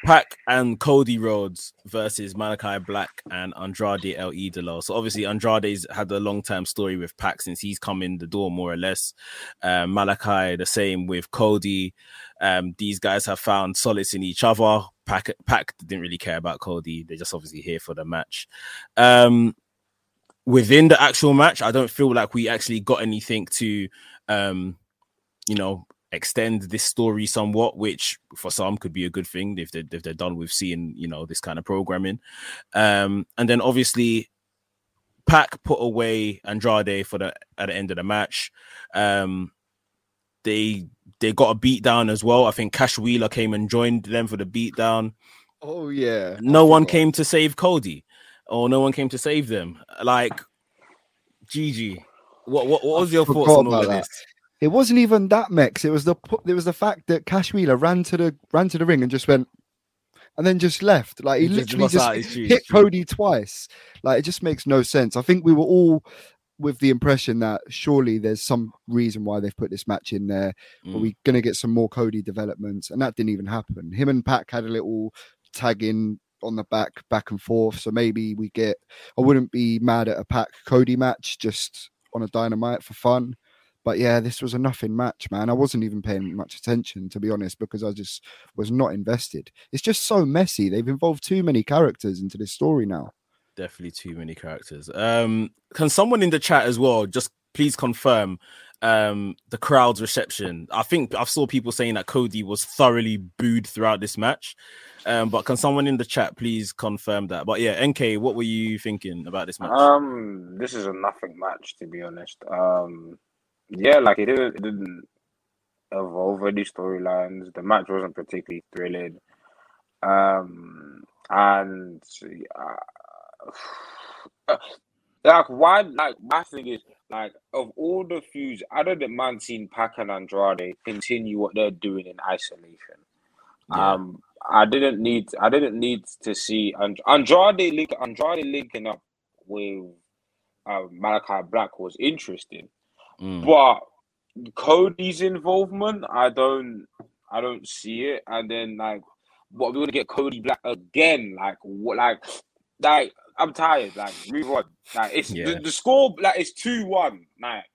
Pac and Cody Rhodes versus Malakai Black and Andrade El Idolo. So obviously Andrade's had a long term story with Pac since he's come in the door more or less. Um, Malakai the same with Cody. Um, these guys have found solace in each other. Pac, Pac didn't really care about Cody. They're just obviously here for the match. Um, within the actual match, I don't feel like we actually got anything to, um, you know, extend this story somewhat, which for some could be a good thing if they're, if they're done with seeing you know this kind of programming. Um, and then obviously, Pac put away Andrade for the at the end of the match. Um, they they got a beat down as well. I think Cash Wheeler came and joined them for the beat down. Oh yeah. No one came to save Cody, or no one came to save them. Like, Gigi, what what, what was your thoughts on all of that. this? It wasn't even that mix. It was the it was the fact that Cash Wheeler ran to the ran to the ring and just went, and then just left. Like he He literally just shoes, hit. Cody twice. Like it just makes no sense. I think we were all with the impression that surely there's some reason why they've put this match in there. Are Mm. we gonna get some more Cody developments? And that didn't even happen. Him and Pac had a little tag in on the back, back and forth. So maybe we get. I wouldn't be mad at a Pac Cody match just on a dynamite for fun. But yeah, this was a nothing match, man. I wasn't even paying much attention, to be honest, because I just was not invested. It's just so messy. They've involved too many characters into this story now. Definitely too many characters. Um, can someone in the chat as well just please confirm um the crowd's reception? I think I saw people saying that Cody was thoroughly booed throughout this match. Um, but can someone in the chat please confirm that? But yeah, NK, what were you thinking about this match? Um, this is a nothing match to be honest. Um, yeah, like it didn't, it didn't evolve any storylines. The match wasn't particularly thrilling. Um, and uh, like why? Like my thing is like of all the feuds, I don't mind seeing Pac and Andrade continue what they're doing in isolation. Yeah. Um, I didn't need I didn't need to see And- Andrade link Andrade linking up with uh, Malakai Black was interesting, Mm. but Cody's involvement, I don't I don't see it. And then like, what we want to get Cody Black again? Like what? Like like I'm tired. Like move on. Like it's Yeah. the, the score. Like it's two one. Like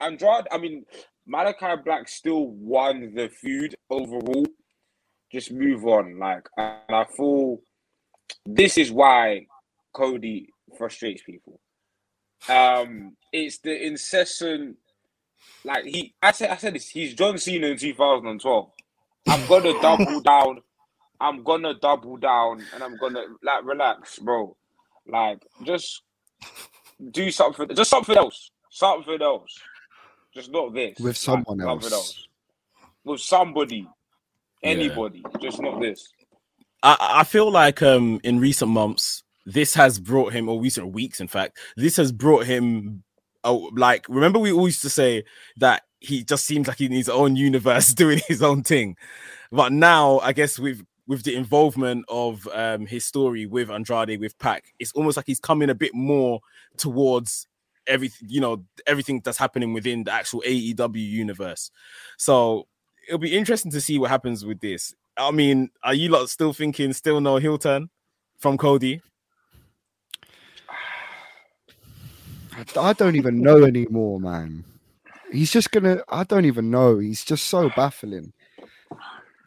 Andrade. I mean Malakai Black still won the feud overall. Just move on. Like and I feel this is why Cody frustrates people. Um, it's the incessant, like he. I said, I said this. He's John Cena in 2012. I'm gonna double down. I'm gonna double down, and I'm gonna like relax, bro. Like just do something. Just something else. Something else. Just not this. With someone something else. With somebody. Yeah. Anybody. Just not this. I, I feel like um in recent months this has brought him or recent weeks in fact this has brought him oh like remember we always used to say that he just seems like he needs his own universe doing his own thing. But now i guess with with the involvement of um his story with andrade with pac it's almost like he's coming a bit more towards everything you know everything that's happening within the actual aew universe. So it'll be interesting to see what happens with this. I mean, are you lot still thinking still no heel turn from Cody? I, don't even know anymore, man. He's just gonna. I don't even know. He's just so baffling.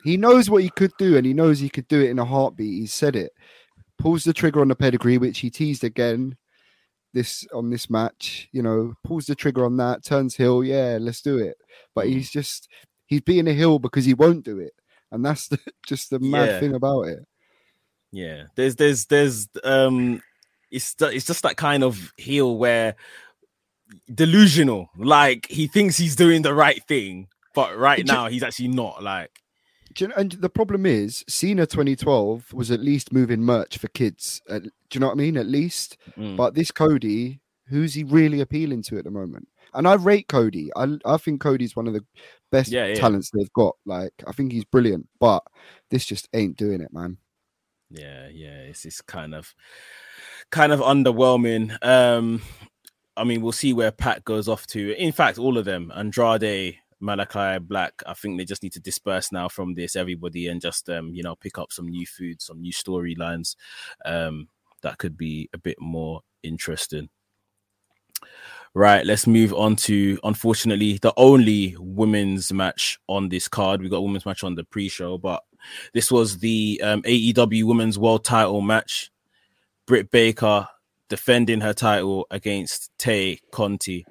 He knows what he could do, and he knows he could do it in a heartbeat. He said it. Pulls the trigger on the pedigree, which he teased again. This on this match, you know, pulls the trigger on that, turns heel. Yeah, let's do it. But he's just he's being a heel because he won't do it, and that's the, just the mad Yeah. thing about it. Yeah, there's there's there's um it's it's just that kind of heel where delusional, like he thinks he's doing the right thing, but right now he's actually not. Like, you know, and the problem is, Cena 2012 was at least moving merch for kids. do you know what I mean? At least. mm, But this Cody, who's he really appealing to at the moment? And I rate Cody. I I think Cody's one of the best Yeah, yeah. talents they've got. Like I think he's brilliant, but this just ain't doing it, man. yeah, yeah, it's it's kind of kind of underwhelming. Um, I mean, we'll see where Pat goes off to. In fact, all of them, Andrade, Malakai, Black. I think they just need to disperse now from this, everybody, and just um, you know, pick up some new food, some new storylines. Um, that could be a bit more interesting. Right, let's move on to unfortunately the only women's match on this card. We got women's match on the pre-show, but this was the um, AEW Women's World Title match. Britt Baker defending her title against Tay Conti.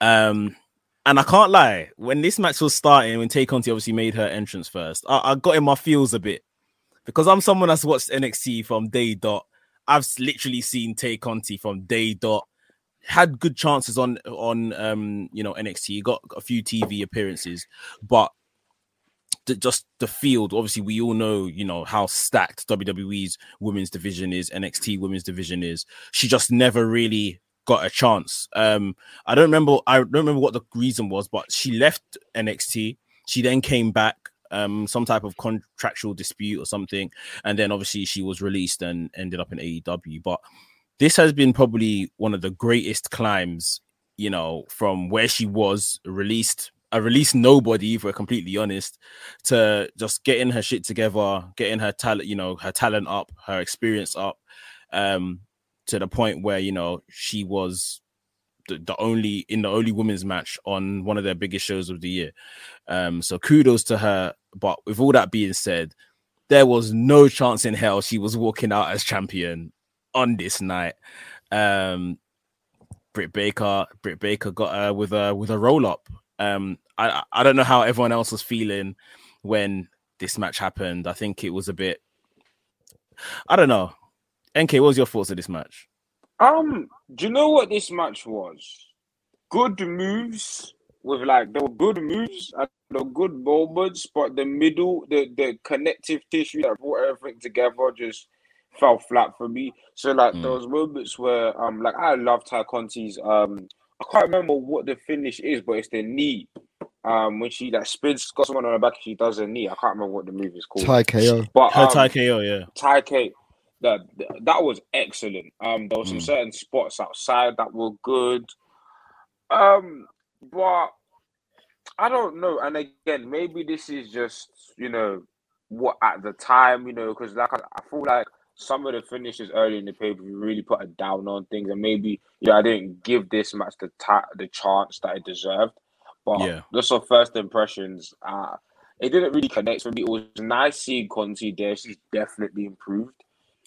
Um, And I can't lie, when this match was starting, when Tay Conti obviously made her entrance first, I, I got in my feels a bit because I'm someone that's watched NXT from day dot. I've literally seen Tay Conti from day dot. Had good chances on on um you know NXT. Got a few TV appearances, but the, just the field. Obviously, we all know you know how stacked WWE's women's division is, NXT women's division is. She just never really got a chance. Um, I don't remember. I don't remember what the reason was, but she left NXT. She then came back. Um, some type of contractual dispute or something, and then obviously she was released and ended up in AEW. But this has been probably one of the greatest climbs, you know, from where she was released. I released nobody, if we're completely honest, to just getting her shit together, getting her talent, you know, her talent up, her experience up. Um, to the point where you know she was the, the, only in the only women's match on one of their biggest shows of the year. Um, so kudos to her. But with all that being said, there was no chance in hell she was walking out as champion on this night. Um, Britt Baker, Britt Baker got her with a with a roll up. Um, I I don't know how everyone else was feeling when this match happened. I think it was a bit. I don't know. NK, what was your thoughts of this match? Um, do you know what this match was? Good moves with like there were good moves and the good moments, but the middle, the the connective tissue that brought everything together just fell flat for me. So like mm. was moments where um like I love Tay Conti's um I can't remember what the finish is, but it's the knee. Um, when she like spins, got someone on her back, she does a knee. I can't remember what the move is called. TayKO. But her um, TayKO, yeah. TayKO that that was excellent. Um, there were some mm. certain spots outside that were good. Um, but I don't know. And again, maybe this is just you know what at the time you know because like I, I, feel like some of the finishes early in the paper really put a down on things, and maybe you know I didn't give this match the ta- the chance that it deserved. But yeah. just on first impressions, uh, it didn't really connect for me. It was nice seeing Conti there. She's definitely improved.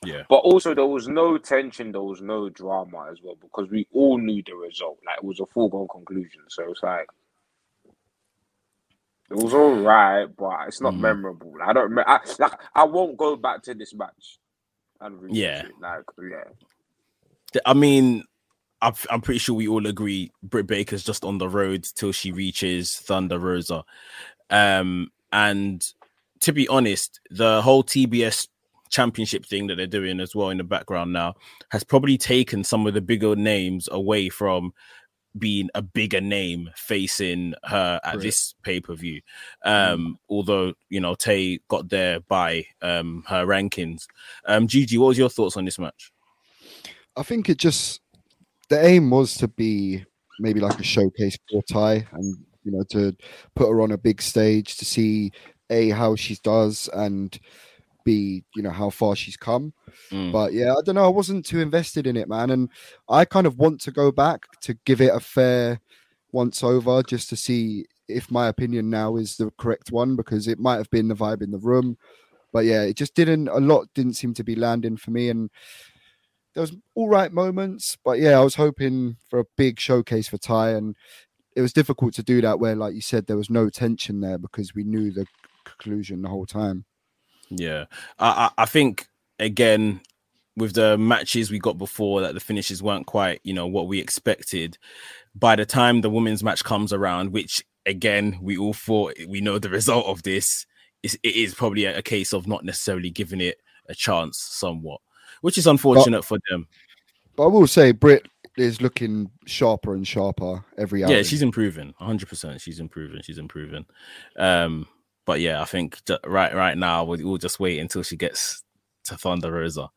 Yeah. But also there was no tension, there was no drama as well because we all knew the result. Like it was a foregone conclusion. So it's like it was all right, but it's not mm. memorable. I don't. I, like I won't go back to this match. Yeah, like yeah. I mean, I'm pretty sure we all agree Britt Baker's just on the road till she reaches Thunder Rosa. Um, and to be honest, the whole TBS championship thing that they're doing as well in the background now has probably taken some of the bigger names away from being a bigger name facing her at right. this pay per view. Mm. Um. Although you know Tay got there by um, her rankings. Um, Gigi, what was your thoughts on this match? I think it just the aim was to be maybe like a showcase for Tay, and you know to put her on a big stage to see a how she does and be, you know, how far she's come. Mm. But yeah, I don't know. I wasn't too invested in it, man. And I kind of want to go back to give it a fair once over just to see if my opinion now is the correct one because it might have been the vibe in the room. But yeah, it just didn't, a lot didn't seem to be landing for me. And there was all right moments, but yeah, I was hoping for a big showcase for ty And it was difficult to do that where, like you said, there was no tension there because we knew the conclusion the whole time. Yeah, I, I think again with the matches we got before that the finishes weren't quite you know what we expected. By the time the women's match comes around, which again we all thought we know the result of this, is it is probably a, a case of not necessarily giving it a chance somewhat, which is unfortunate but, for them. But I will say Britt is looking sharper and sharper every hour. Yeah, she's improving. 100%. She's improving. She's improving. Um, but yeah, I think right right now we'll, we'll just wait until she gets to Thunder Rosa.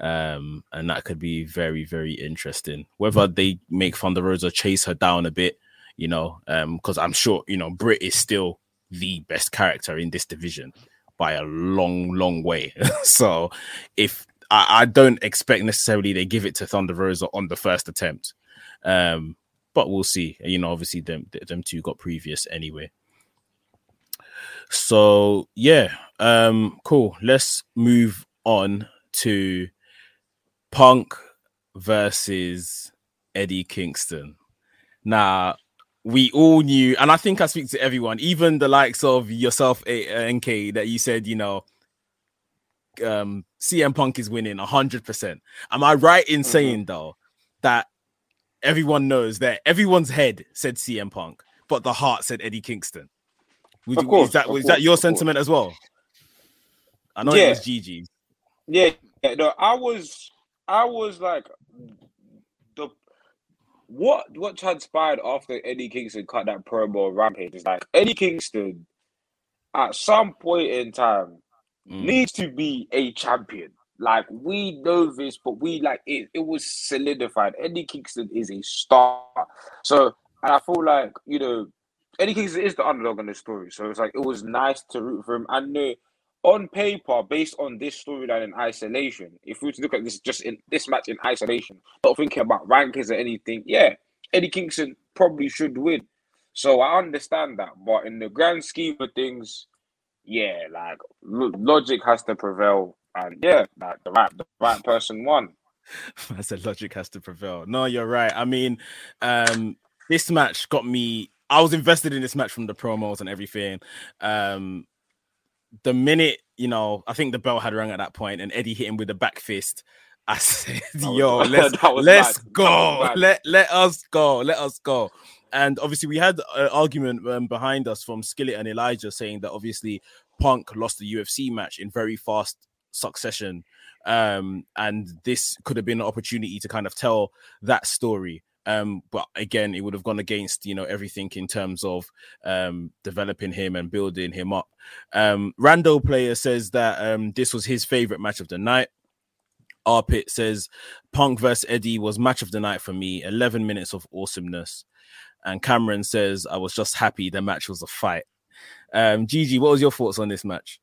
Um, and that could be very, very interesting. Whether they make Thunder Rosa chase her down a bit, you know, because um, I'm sure, you know, Britt is still the best character in this division by a long, long way. so if I, I, don't expect necessarily they give it to Thunder Rosa on the first attempt. Um, but we'll see. You know, obviously them them two got previous anyway. So yeah, um, cool. Let's move on to Punk versus Eddie Kingston. Now, we all knew, and I think I speak to everyone, even the likes of yourself, NK, that you said, you know, um, CM Punk is winning hundred percent. Am I right in mm-hmm. saying though that everyone knows that everyone's head said CM Punk, but the heart said Eddie Kingston? Would you, course, is that was course, that your sentiment as well? I know yeah. it was Gigi. Yeah, yeah, no, I was, I was like, the what what transpired after Eddie Kingston cut that promo rampage is like Eddie Kingston, at some point in time, mm. needs to be a champion. Like we know this, but we like it. It was solidified. Eddie Kingston is a star. So, and I feel like you know, Eddie Kingston is the underdog in the story. So it's like it was nice to root for him. I know on paper, based on this storyline in isolation, if we were to look at this just in this match in isolation, not thinking about rankings or anything, yeah, Eddie Kingston probably should win. So I understand that, but in the grand scheme of things, yeah, like logic has to prevail, and yeah, like the right the right person won. I said logic has to prevail. No, you're right. I mean, um, this match got me. I was invested in this match from the promos and everything. Um, the minute you know, I think the bell had rung at that point, and Eddie hit him with the back fist. I said, "Yo, let's let's go, let let us go, let us go." And obviously, we had an argument um, behind us from Skillet and Elijah saying that obviously Punk lost the UFC match in very fast succession. Um, and this could have been an opportunity to kind of tell that story. Um, but again, it would have gone against you know everything in terms of um, developing him and building him up. Um, Rando player says that um, this was his favorite match of the night. Arpit says Punk versus Eddie was match of the night for me. 11 minutes of awesomeness. And Cameron says, I was just happy the match was a fight. Um, Gigi, what was your thoughts on this match?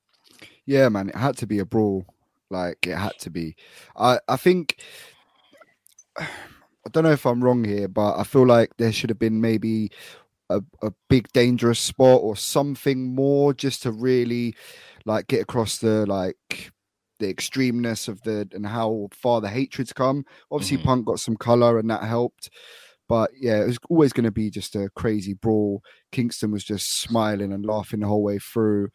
Yeah, man, it had to be a brawl. Like it had to be. I I think I don't know if I'm wrong here, but I feel like there should have been maybe a, a big dangerous spot or something more just to really like get across the like the extremeness of the and how far the hatred's come. Obviously, mm-hmm. Punk got some color and that helped. But yeah, it was always going to be just a crazy brawl. Kingston was just smiling and laughing the whole way through.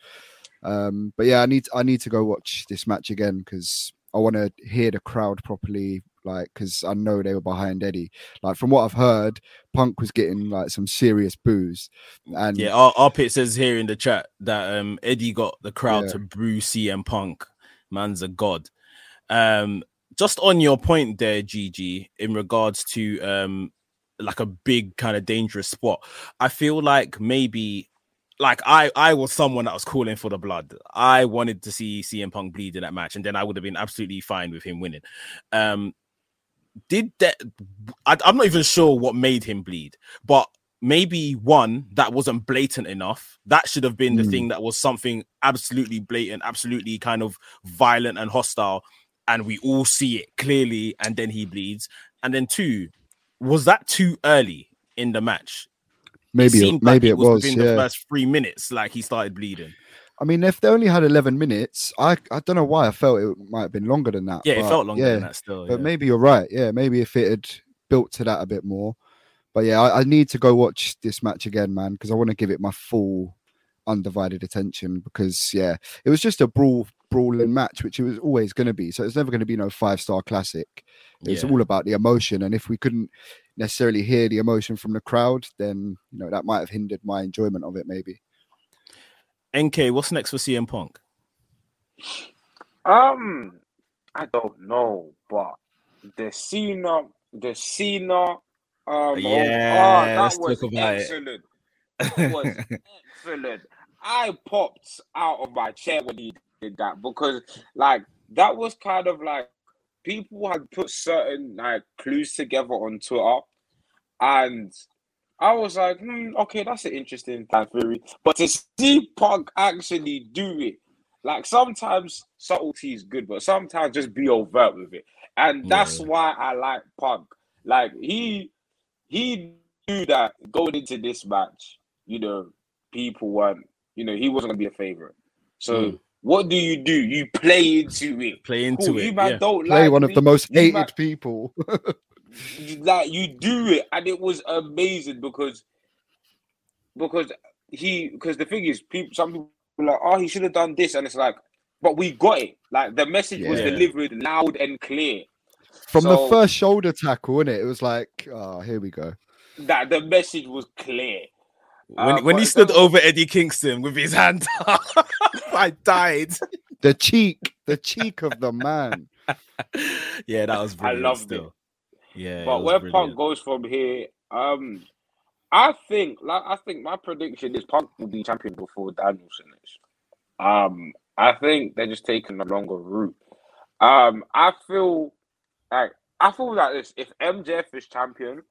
Um, but yeah, I need I need to go watch this match again because I want to hear the crowd properly. Like, because I know they were behind Eddie. Like from what I've heard, Punk was getting like some serious boos. And yeah, our, our pit says here in the chat that um Eddie got the crowd yeah. to brew CM Punk. Man's a god. Um, just on your point there, Gigi, in regards to um like a big kind of dangerous spot. I feel like maybe like I I was someone that was calling for the blood. I wanted to see CM Punk bleed in that match, and then I would have been absolutely fine with him winning. Um, did that? I, I'm not even sure what made him bleed, but maybe one that wasn't blatant enough. That should have been the hmm. thing that was something absolutely blatant, absolutely kind of violent and hostile, and we all see it clearly, and then he bleeds. And then two, was that too early in the match? Maybe, it, maybe like it, was. Within yeah. the first three minutes, like he started bleeding. I mean, if they only had 11 minutes, I I don't know why I felt it might have been longer than that. Yeah, it felt longer yeah, than that still. But maybe you're right. Yeah, maybe if it had built to that a bit more. But yeah, I, I need to go watch this match again, man, because I want to give it my full undivided attention because yeah, it was just a brawl brawling match, which it was always going to be. So it's never going to be no five star classic. It's yeah. all about the emotion, and if we couldn't necessarily hear the emotion from the crowd, then you know that might have hindered my enjoyment of it. Maybe. NK, what's next for CM Punk? Um, I don't know, but the Cena, the Cena, um, yeah, oh, that was excellent. That was excellent. I popped out of my chair when he did that because, like, that was kind of like people had put certain like clues together on Twitter, and I was like, hmm, okay, that's an interesting fan theory. But to see Punk actually do it, like sometimes subtlety is good, but sometimes just be overt with it, and that's yeah. why I like Punk. Like he he knew that going into this match, you know, people weren't, you know, he wasn't gonna be a favorite. So mm. What do you do? You play into it. Play into cool. it. You man yeah. don't play like one me. of the most hated man, people. like you do it, and it was amazing because because he because the thing is, people some people are like, oh, he should have done this, and it's like, but we got it. Like the message was delivered loud and clear. From the first shoulder tackle, innit? It it was like, oh, here we go. That the message was clear. When, Uh, when he stood terms of- over Eddie Kingston with his hand up, I died. The cheek, the cheek of the man. Yeah, that was I brilliant. loved still. Yeah, but where brilliant. Punk goes from here, um, I think like I think my prediction is Punk will be champion before Danielson is. Um, I think they're just taking a longer route. Um, I feel like I feel like this: if MJF is champion,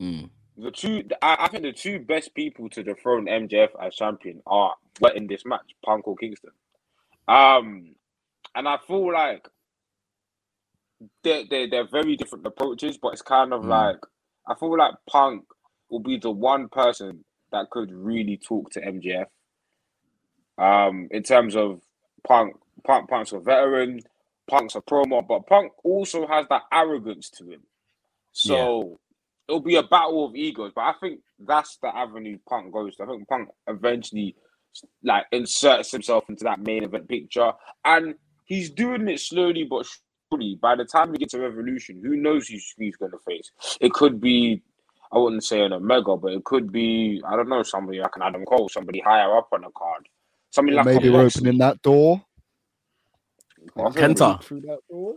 Mm. the two I, I think the two best people to dethrone MJF as champion are were in this match, Punk or Kingston. Um, and I feel like they're, they're, they're very different approaches, but it's kind of Mm. like I feel like Punk will be the one person that could really talk to MJF. Um, in terms of Punk, Punk, Punk's a veteran, Punk's a promo, but Punk also has that arrogance to him. So it'll be a battle of egos, but I think that's the avenue Punk goes to. I think Punk eventually like inserts himself into that main event picture, and he's doing it slowly but. By the time we get to Revolution, who knows who he's going to face? It could be, I wouldn't say an Omega, but it could be, I don't know, somebody like an Adam Cole, somebody higher up on the card, somebody Or like maybe we're opening that door. I Kenta. Through that door.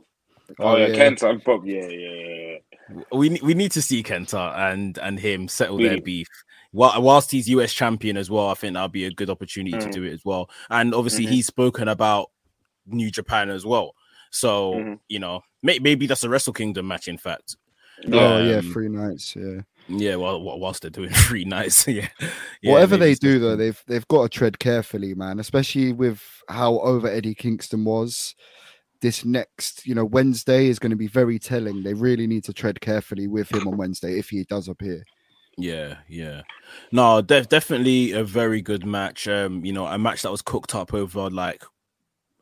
Oh, yeah, Kenta and Pop, yeah, yeah, yeah, yeah. we we need to see Kenta and and him settle their beef. While, whilst he's US champion as well, I think that'll be a good opportunity to Mm. do it as well. And obviously, Mhm. he's spoken about New Japan as well. So Mhm. you know, may- maybe that's a Wrestle Kingdom match. In fact, Oh yeah, Um, three nights. Yeah. yeah. Well, whilst they're doing three nights, yeah. Yeah, Whatever they do though, they've they've got to tread carefully, man. Especially with how over Eddie Kingston was. This next, you know, Wednesday is going to be very telling. They really need to tread carefully with him on Wednesday if he does appear. Yeah, yeah. No, def- definitely a very good match. Um, you know, a match that was cooked up over like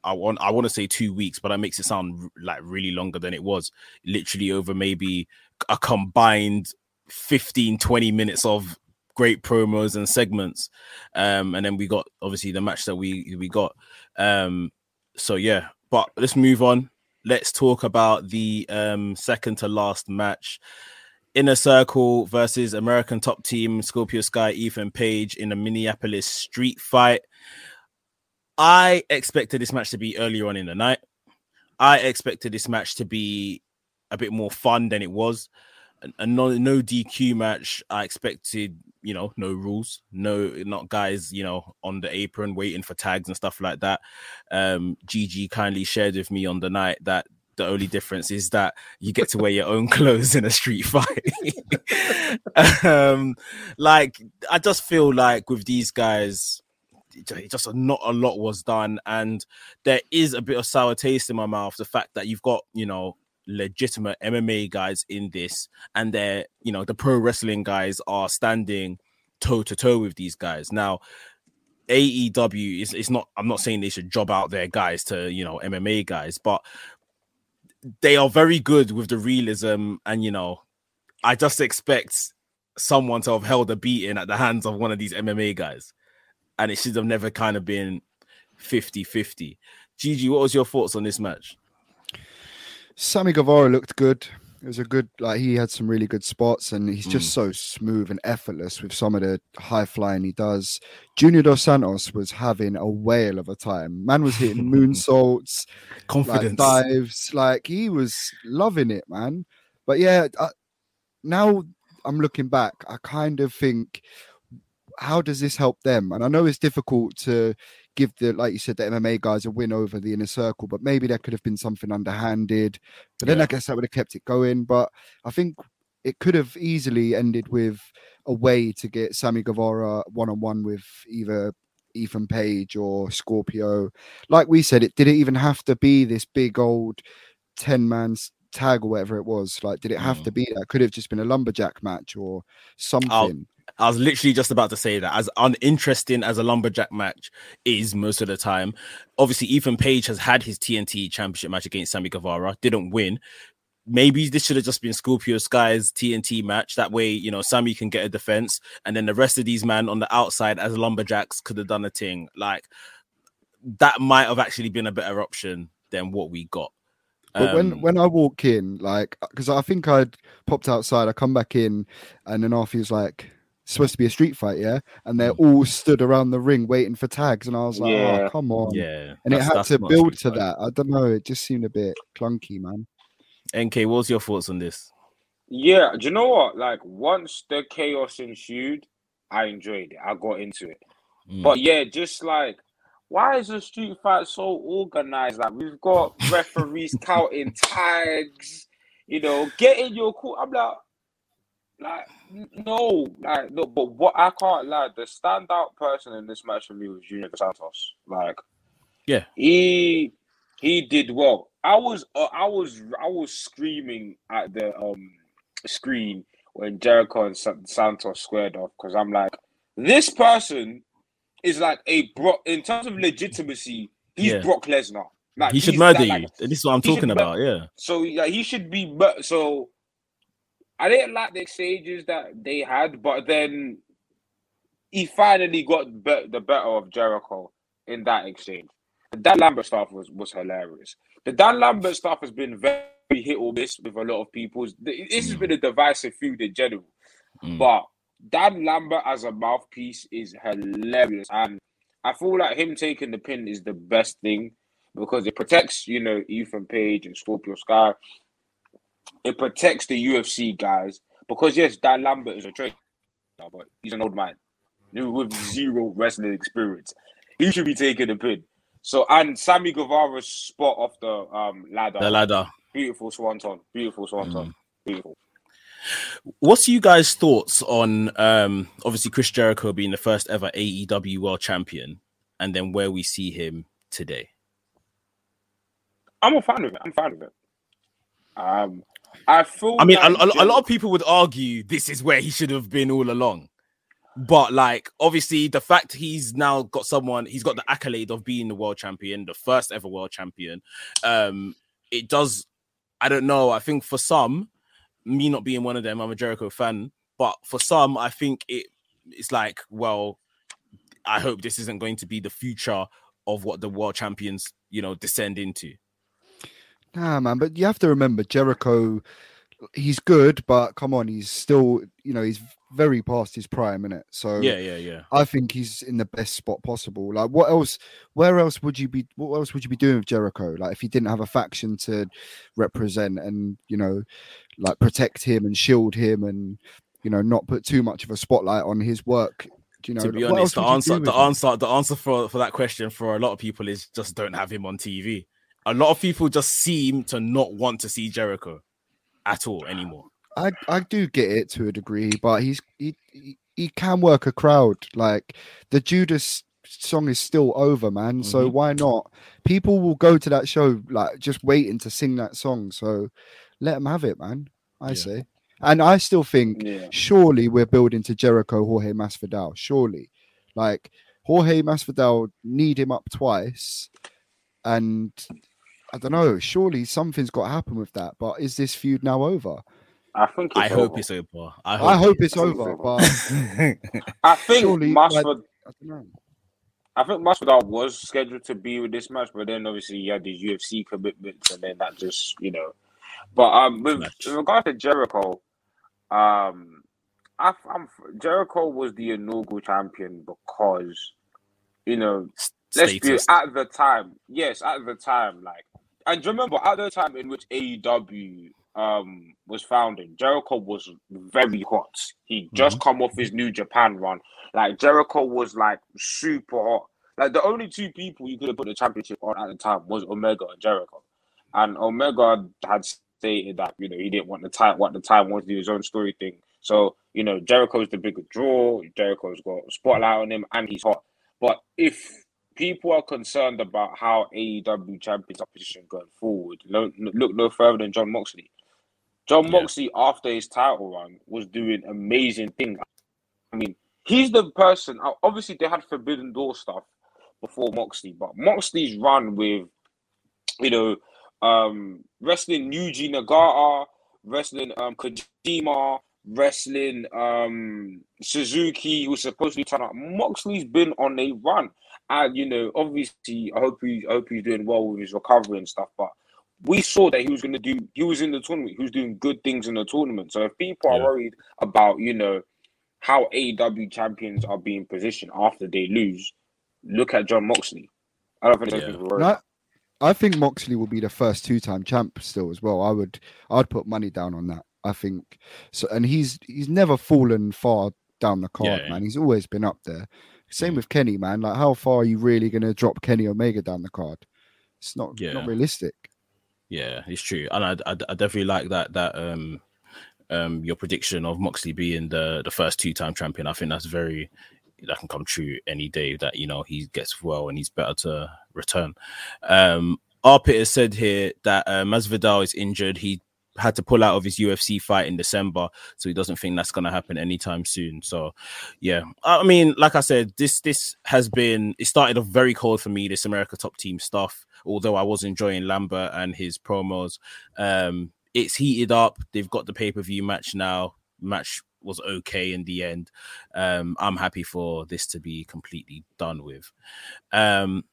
I want I want to say 2 weeks, but that makes it sound like really longer than it was. Literally over maybe a combined 15 20 minutes of great promos and segments. Um and then we got obviously the match that we we got. Um so yeah, but let's move on. Let's talk about the um second to last match. Inner Circle versus American Top Team, Scorpio Sky, Ethan Page in a Minneapolis street fight. I expected this match to be earlier on in the night. I expected this match to be a bit more fun than it was. A, no, no DQ match. I expected, you know, no rules, no, not guys, you know, on the apron waiting for tags and stuff like that. Um, Gigi kindly shared with me on the night that the only difference is that you get to wear your own clothes in a street fight. um, like I just feel like with these guys, just not a lot was done, and there is a bit of sour taste in my mouth. The fact that you've got you know legitimate MMA guys in this, and they're you know the pro wrestling guys are standing toe to toe with these guys now. AEW is it's not I'm not saying they should job out their guys to you know MMA guys, but they are very good with the realism and you know I just expect someone to have held a beating at the hands of one of these MMA guys and it should have never kind of been 50-50. Gigi, what was your thoughts on this match? Sammy Guevara looked good. It was a good, like he had some really good spots, and he's just mm. so smooth and effortless with some of the high flying he does. Junior Dos Santos was having a whale of a time. Man was hitting moonsaults, like Confidence. dives, like he was loving it, man. But yeah, I, now I'm looking back, I kind of think, how does this help them? And I know it's difficult to give the, like you said, the MMA guys a win over the inner circle, but maybe there could have been something underhanded. But then Yeah. I guess that would have kept it going. But I think it could have easily ended with a way to get Sammy Guevara one on one with either Ethan Page or Scorpio. Like we said, it did it even have to be this big old 10 man tag or whatever it was? Like, did it have Mm. to be that? Could have just been a lumberjack match or something. I was literally just about to say that as uninteresting as a lumberjack match is most of the time. Obviously, Ethan Page has had his TNT championship match against Sammy Guevara, didn't win. maybe this should have just been Scorpio Sky's TNT match. That way, you know, Sammy can get a defense, and then the rest of these men on the outside as lumberjacks could have done a thing. Like that might have actually been a better option than what we got. But when Um, when I walk in, like, because I think I'd popped outside, I come back in, and then Arthur was like, "It's supposed to be a street fight, yeah," and they're all stood around the ring waiting for tags, and I was like, Yeah. "Oh, come on!" yeah, And it had to build to fight. that. I don't know. It just seemed a bit clunky, man. NK, what's your thoughts on this? Yeah, do you know what? Like once the chaos ensued, I enjoyed it. I got into it. Mm. But yeah, just like why is the street fight so organized? Like we've got referees counting tags, you know, getting your cool. I'm like, like no, like no. But what I can't lie, the standout person in this match for me was Junior Santos. Like, Yeah. he he did well. I was uh, I was I was screaming at the um screen when Jericho and Sa- Santos squared off because I'm like, this person is like a Brock in terms of legitimacy. He's Yeah. Brock Lesnar. Like he should murder that, you. like, This is what I'm talking mur- about. Yeah. so yeah, he should be. mur- So I didn't like the exchanges that they had, but then he finally got be- the better of Jericho in that exchange. The Dan Lambert stuff was was hilarious. The Dan Lambert stuff has been very hit or miss with a lot of people. This has been a divisive feud in general. Mm. But Dan Lambert as a mouthpiece is hilarious, and I feel like him taking the pin is the best thing because it protects, you know, Ethan Page and Scorpio Sky. It protects the UFC guys because yes, Dan Lambert is a trainer, but he's an old man with zero wrestling experience. He should be taking the pin. So and Sammy Guevara's spot off the um ladder, The ladder. beautiful swanton, beautiful swanton, beautiful. What's you guys' thoughts on um obviously Chris Jericho being the first ever AEW world champion and then where we see him today? I'm a fan of it. I'm a fan of it. Um, I feel. I mean, a, like a, a Jen- lot of people would argue this is where he should have been all along. But like, obviously, the fact he's now got someone, he's got the accolade of being the world champion, the first ever world champion. Um, it does. I don't know. I think for some, me not being one of them, I'm a Jericho fan. But for some, I think it it's like, well, I hope this isn't going to be the future of what the world champions, you know, descend into. Nah, man, but you have to remember Jericho. He's good, but come on, he's still, you know, he's very past his prime, in it. So Yeah, yeah, yeah. I think he's in the best spot possible. Like, what else? Where else would you be? What else would you be doing with Jericho? Like, if he didn't have a faction to represent and you know, like protect him and shield him and you know, not put too much of a spotlight on his work. Do you know? to be honest, the else would you answer, the him? answer, the answer for for that question for a lot of people is just don't have him on TV. A lot of people just seem to not want to see Jericho at all anymore. I I do get it to a degree, but he's he he, he can work a crowd. Like the Judas song is still over, man. So Mhm. why not? People will go to that show like just waiting to sing that song. So let them have it, man. I Yeah. say. And I still think Yeah. surely we're building to Jericho Jorge Masvidal. Surely, like Jorge Masvidal need him up twice, and I don't know. Surely something's got to happen with that. But is this feud now over? I think. It's I hope it's over. I hope, I hope it's I think it's over, over. but I think surely, like- Masvidal. I don't know. I think Masvidal was scheduled to be with this match, but then obviously he had his UFC commitments, and then that just you know. But um, with Match. in regard to Jericho, um, I, I'm Jericho was the inaugural champion because you know let's be at the time. Yes, at the time, like, and remember at the time in which AEW um was founded, Jericho was very hot. He just come off his New Japan run. Like Jericho was like super hot. Like the only two people you could have put the championship on at the time was Omega and Jericho, and Omega had stated that you know he didn't want the time. What the time wanted to do his own story thing. So you know Jericho's the bigger draw. Jericho's got a spotlight on him, and he's hot. But if people are concerned about how AEW champions are positioned going forward, no, no- look no further than Jon Moxley. Jon Yeah. Moxley, after his title run, was doing amazing things. I mean, he's the person. Obviously, they had Forbidden Door stuff before Moxley, but Moxley's run with, you know, um, wrestling Yuji Nagata, wrestling um, Kojima, wrestling um, Suzuki, who's supposed to be turning up. Moxley's been on a run. And you know, obviously, I hope he I hope he's doing well with his recovery and stuff. But we saw that he was going to do. He was in the tournament. He was doing good things in the tournament. So if people are worried about you know how AEW champions are being positioned after they lose, look at Jon Moxley. I don't think there's Yeah. people worried. No, I think Moxley will be the first two-time champ still as well. I would, I'd put money down on that. I think so, and he's he's never fallen far down the card, Yeah. man. He's always been up there. Same with Kenny, man. Like, how far are you really going to drop Kenny Omega down the card? It's not Yeah. not realistic. Yeah, it's true, and I, I, I definitely like that that um um your prediction of Moxley being the the first two time champion. I think that's very that can come true any day that you know he gets well and he's better to return. Um, Arpit has said here that uh, Masvidal is injured. He had to pull out of his UFC fight in December, so he doesn't think that's going to happen anytime soon. So, yeah, I mean, like I said, this this has been it started off very cold for me. This America Top Team stuff, although I was enjoying Lambert and his promos. Um, it's heated up. They've got the pay per view match now. Match was okay in the end. Um, I'm happy for this to be completely done with. Um,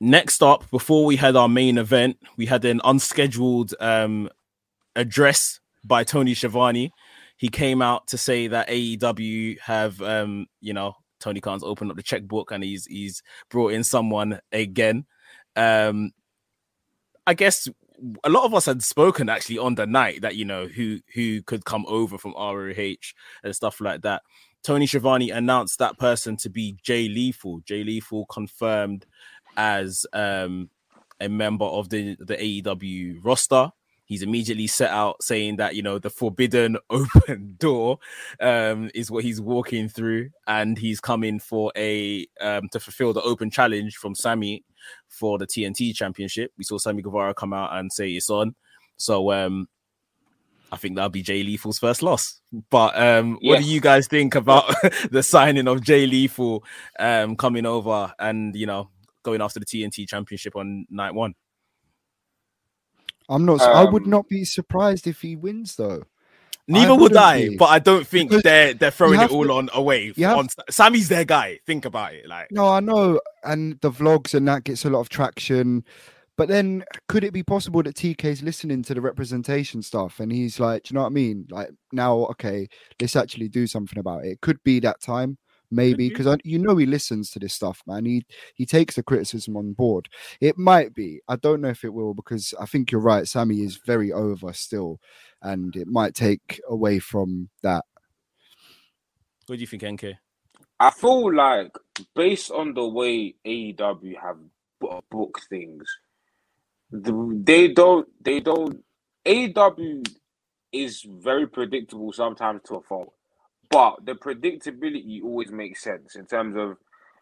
next up, before we had our main event, we had an unscheduled um, address by Tony Schiavone. He came out to say that AEW have, um, you know, Tony Khan's opened up the checkbook and he's he's brought in someone again. Um, I guess a lot of us had spoken actually on the night that you know who who could come over from ROH and stuff like that. Tony Schiavone announced that person to be Jay Lethal. Jay Lethal confirmed as um, a member of the the AEW roster. He's immediately set out saying that you know the forbidden open door um, is what he's walking through, and he's coming for a um, to fulfill the open challenge from Sammy for the TNT Championship. We saw Sammy Guevara come out and say it's on, so um, I think that'll be Jay Lethal's first loss. But um, what do you guys think about the signing of Jay Lethal um, coming over and you know going after the TNT Championship on night one? I'm not. I would Um, not be surprised if he wins though. Neither would wouldn't I, be. but I don't think Because they're they're throwing it all to- on away. on Sammy's their guy. Think about it, like No, I know, and the vlogs and that gets a lot of traction. But then, could it be possible that TK's listening to the representation stuff and he's like, do you know what I mean? Like now, okay, let's actually do something about it. It could be that time, maybe, mm-hmm. because you know he listens to this stuff, man. He he takes the criticism on board. It might be. I don't know if it will because I think you're right. Sammy is very over still, and it might take away from that. what do you think, NK? I feel like based on the way AEW have booked things, they don't they don't AEW is very predictable sometimes to a fault, but the predictability always makes sense in terms of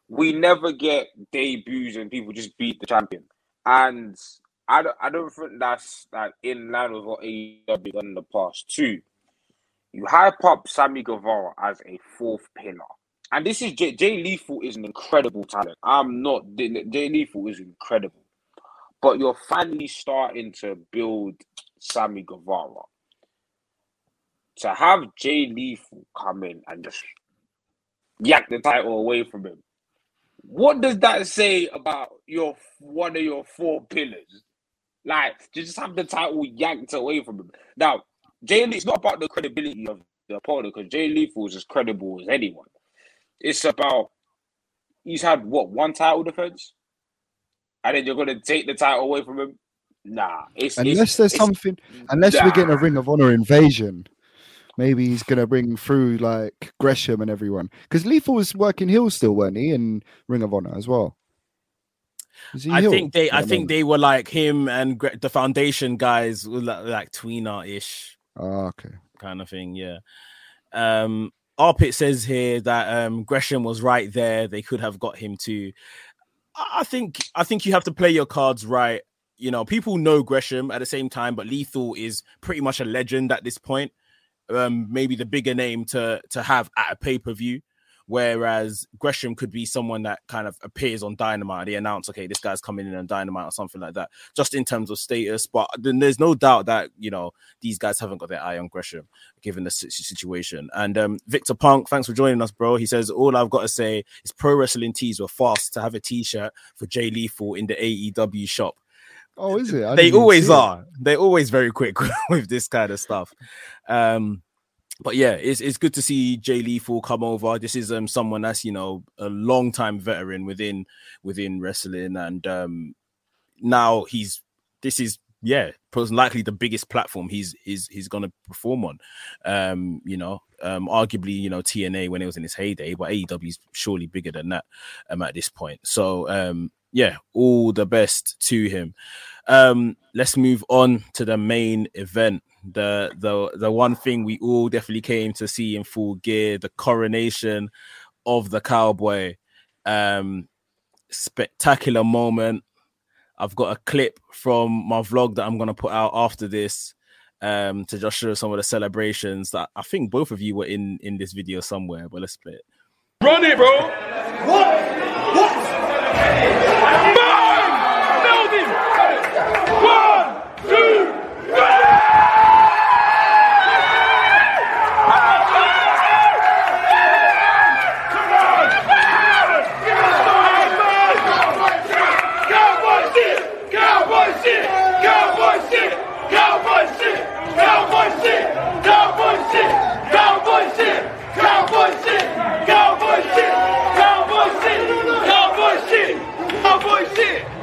we never get debuts and people just beat the champion, and I don't I don't think that's like in line with what AEW done in the past too. You hype up Sammy Guevara as a fourth pillar. And this is Jay, Jay Lethal is an incredible talent. I'm not Jay Lethal is incredible, but you're finally starting to build Sammy Guevara. To have Jay Lethal come in and just yak the title away from him, what does that say about your one of your four pillars? Like, you just have the title yanked away from him. Now, Jay, it's not about the credibility of the opponent because Jay Lethal is as credible as anyone. It's about he's had what one title defense, and then you're gonna take the title away from him. Nah, it's Unless it's, there's it's- something, unless we're getting a. Ring of Honor invasion, maybe he's gonna bring through like Gresham and everyone. Because Lethal was working heel still, weren't he, in Ring of Honor as well? I heel think they, I think they were like him and Gre- the Foundation guys, like, like tweener ish Ah, okay. kind of thing. Yeah. Um, Arpit says here that um, Gresham was right there. They could have got him too. I I think I think you have to play your cards right. You know, people know Gresham at the same time, but Lethal is pretty much a legend at this point. Um, maybe the bigger name to to have at a pay per view. Whereas Gresham could be someone that kind of appears on Dynamite. They announce, okay, this guy's coming in on Dynamite or something like that, just in terms of status. But then there's no doubt that you know these guys haven't got their eye on Gresham, given the situation. And um, Victor Punk, thanks for joining us, bro. He says all I've got to say is pro wrestling tees were fast to have a T-shirt for Jay Lethal in the AEW shop. Oh, is it? They always are. They're always very quick with this kind of stuff. Um, but yeah, it's it's good to see Jay Lethal come over. This is um someone that's you know a long time veteran within within wrestling, and um now he's this is yeah likely the biggest platform he's he's he's gonna perform on. Um, you know, um, arguably you know TNA when it was in its heyday, but AEW is surely bigger than that um at this point. So um yeah, all the best to him. Um, let's move on to the main event. The the the one thing we all definitely came to see in full gear the coronation of the cowboy. Um spectacular moment. I've got a clip from my vlog that i'm going to put out after this um to just show some of the celebrations that i think both of you were in in this video somewhere but let's play it. Run it bro. What? What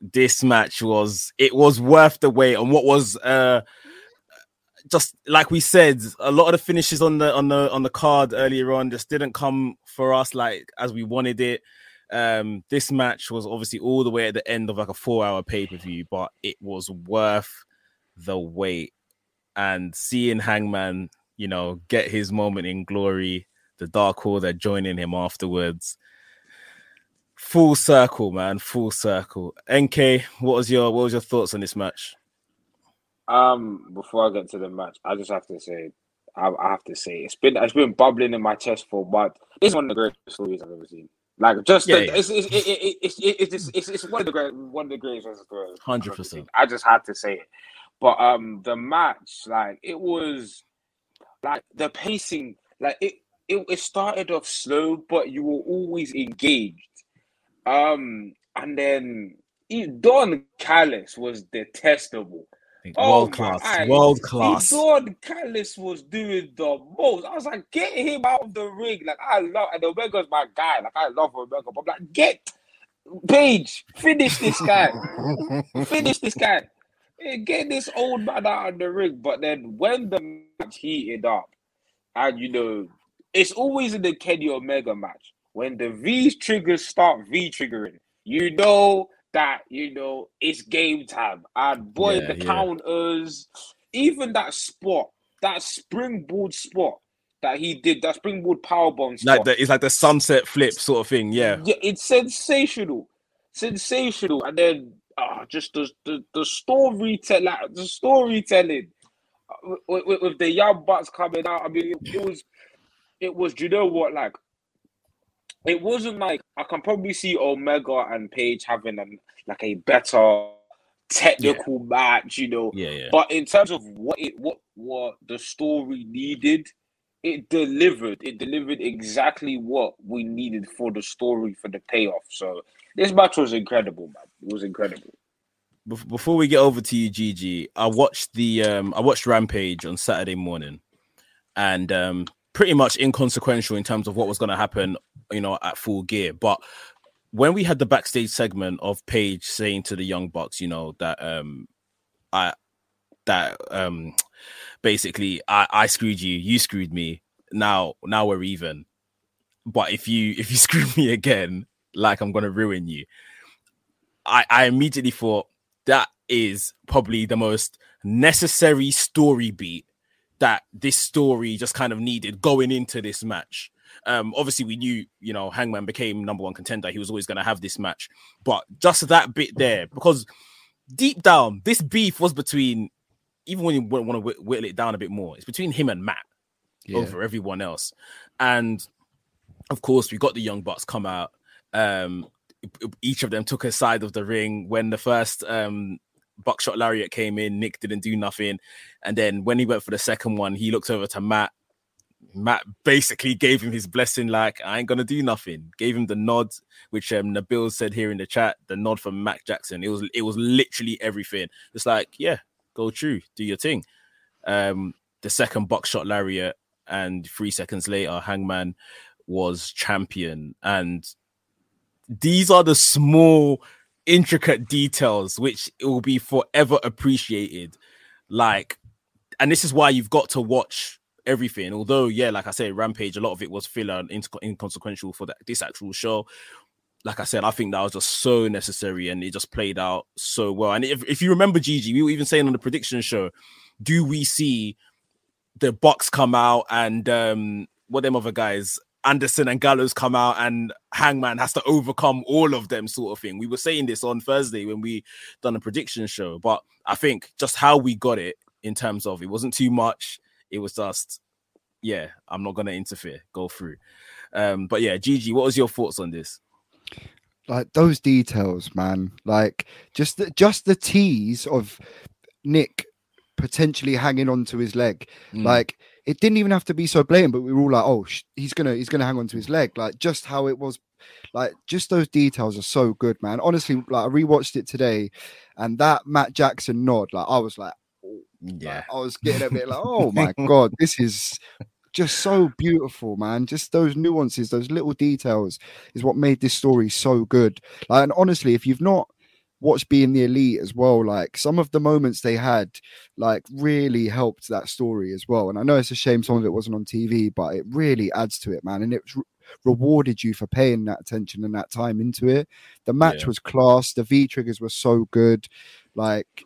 this match was it was worth the wait. And what was uh just like we said, a lot of the finishes on the on the on the card earlier on just didn't come for us like as we wanted it. Um, this match was obviously all the way at the end of like a four hour pay per view, but it was worth the wait. And seeing Hangman you know, get his moment in glory. The Dark Order joining him afterwards. Full circle, man. Full circle. NK, what was your what was your thoughts on this match? Um, before I get to the match, I just have to say, I, I have to say, it's been it's been bubbling in my chest for but It's one of the greatest stories I've ever seen. Like just yeah, the, yeah. It's, it's, it, it, it's, it's, it's, it's, one of the great one of the greatest. Hundred percent. I just had to say it. But um, the match, like it was like the pacing, like it, it, it started off slow, but you were always engaged. Um, and then Don Callis was detestable. Oh world class, world class. Don Callis was doing the most. I was like, get him out of the ring. Like I love, and Omega's my guy. Like I love Omega, but I'm like, get Page, finish this guy, finish this guy get this old man out of the ring. But then when the match heated up, and you know, it's always in the Kenny Omega match when the V triggers start V triggering. You know that you know it's game time, and boy, yeah, the yeah. counters, even that spot, that springboard spot that he did, that springboard powerbomb spot, like the, it's like the sunset flip sort of thing. Yeah, yeah, it's sensational, sensational, and then oh, just the the, the storytelling, like, the storytelling uh, with, with, with, the young bucks coming out. I mean, it, it, was, it was. Do you know what? Like, it wasn't like I can probably see Omega and Page having a like a better technical yeah. match, you know. Yeah, yeah. But in terms of what it what what the story needed, it delivered. It delivered exactly what we needed for the story for the payoff. So this match was incredible, man. It was incredible. Before we get over to you, Gigi, I watched the um I watched Rampage on Saturday morning, and um pretty much inconsequential in terms of what was going to happen, you know, at full gear. But when we had the backstage segment of Page saying to the Young Bucks, you know, that um I that um basically I, I screwed you, you screwed me. Now now we're even but if you if you screw me again, like I'm gonna ruin you. I, I immediately thought that is probably the most necessary story beat that this story just kind of needed going into this match. Um, obviously, we knew, you know, Hangman became number one contender. He was always going to have this match, but just that bit there, because deep down, this beef was between, even when you want to whittle it down a bit more, it's between him and Matt yeah. over everyone else. And of course, we got the Young Bucks come out. Um, each of them took a side of the ring when the first um, buckshot lariat came in. Nick didn't do nothing, and then when he went for the second one, he looked over to Matt. Matt basically gave him his blessing, like I ain't gonna do nothing. Gave him the nod, which um Nabil said here in the chat. The nod from Matt Jackson. It was it was literally everything. It's like, yeah, go true, do your thing. Um, the second buckshot lariat, and three seconds later, Hangman was champion, and these are the small, intricate details which it will be forever appreciated. Like, and this is why you've got to watch everything. Although, yeah, like I said, Rampage, a lot of it was filler and inconsequential for that this actual show. Like I said, I think that was just so necessary and it just played out so well. And if, if you remember Gigi, we were even saying on the prediction show, do we see the Bucks come out and um what them other guys Anderson and Gallows come out and Hangman has to overcome all of them, sort of thing. We were saying this on Thursday when we done a prediction show, but I think just how we got it in terms of it wasn't too much. It was just, yeah, I'm not gonna interfere, go through. Um, but yeah, Gigi, what was your thoughts on this? Like those details, man. Like just the, just the tease of Nick potentially hanging onto his leg. Mm. Like it didn't even have to be so blatant, but we were all like, "Oh, sh- he's gonna he's gonna hang on to his leg." Like just how it was, like just those details are so good, man. Honestly, like I rewatched it today, and that Matt Jackson nod, like I was like, oh, yeah, like, I was getting a bit like, "Oh my god, this is." Just so beautiful, man. Just those nuances, those little details is what made this story so good. Like, and honestly, if you've not watch being the elite as well like some of the moments they had like really helped that story as well. And i know it's a shame some of it wasn't on tv but it really adds to it man. And it re- rewarded you for paying that attention and that time into it. The match yeah. was class. The v triggers were so good. Like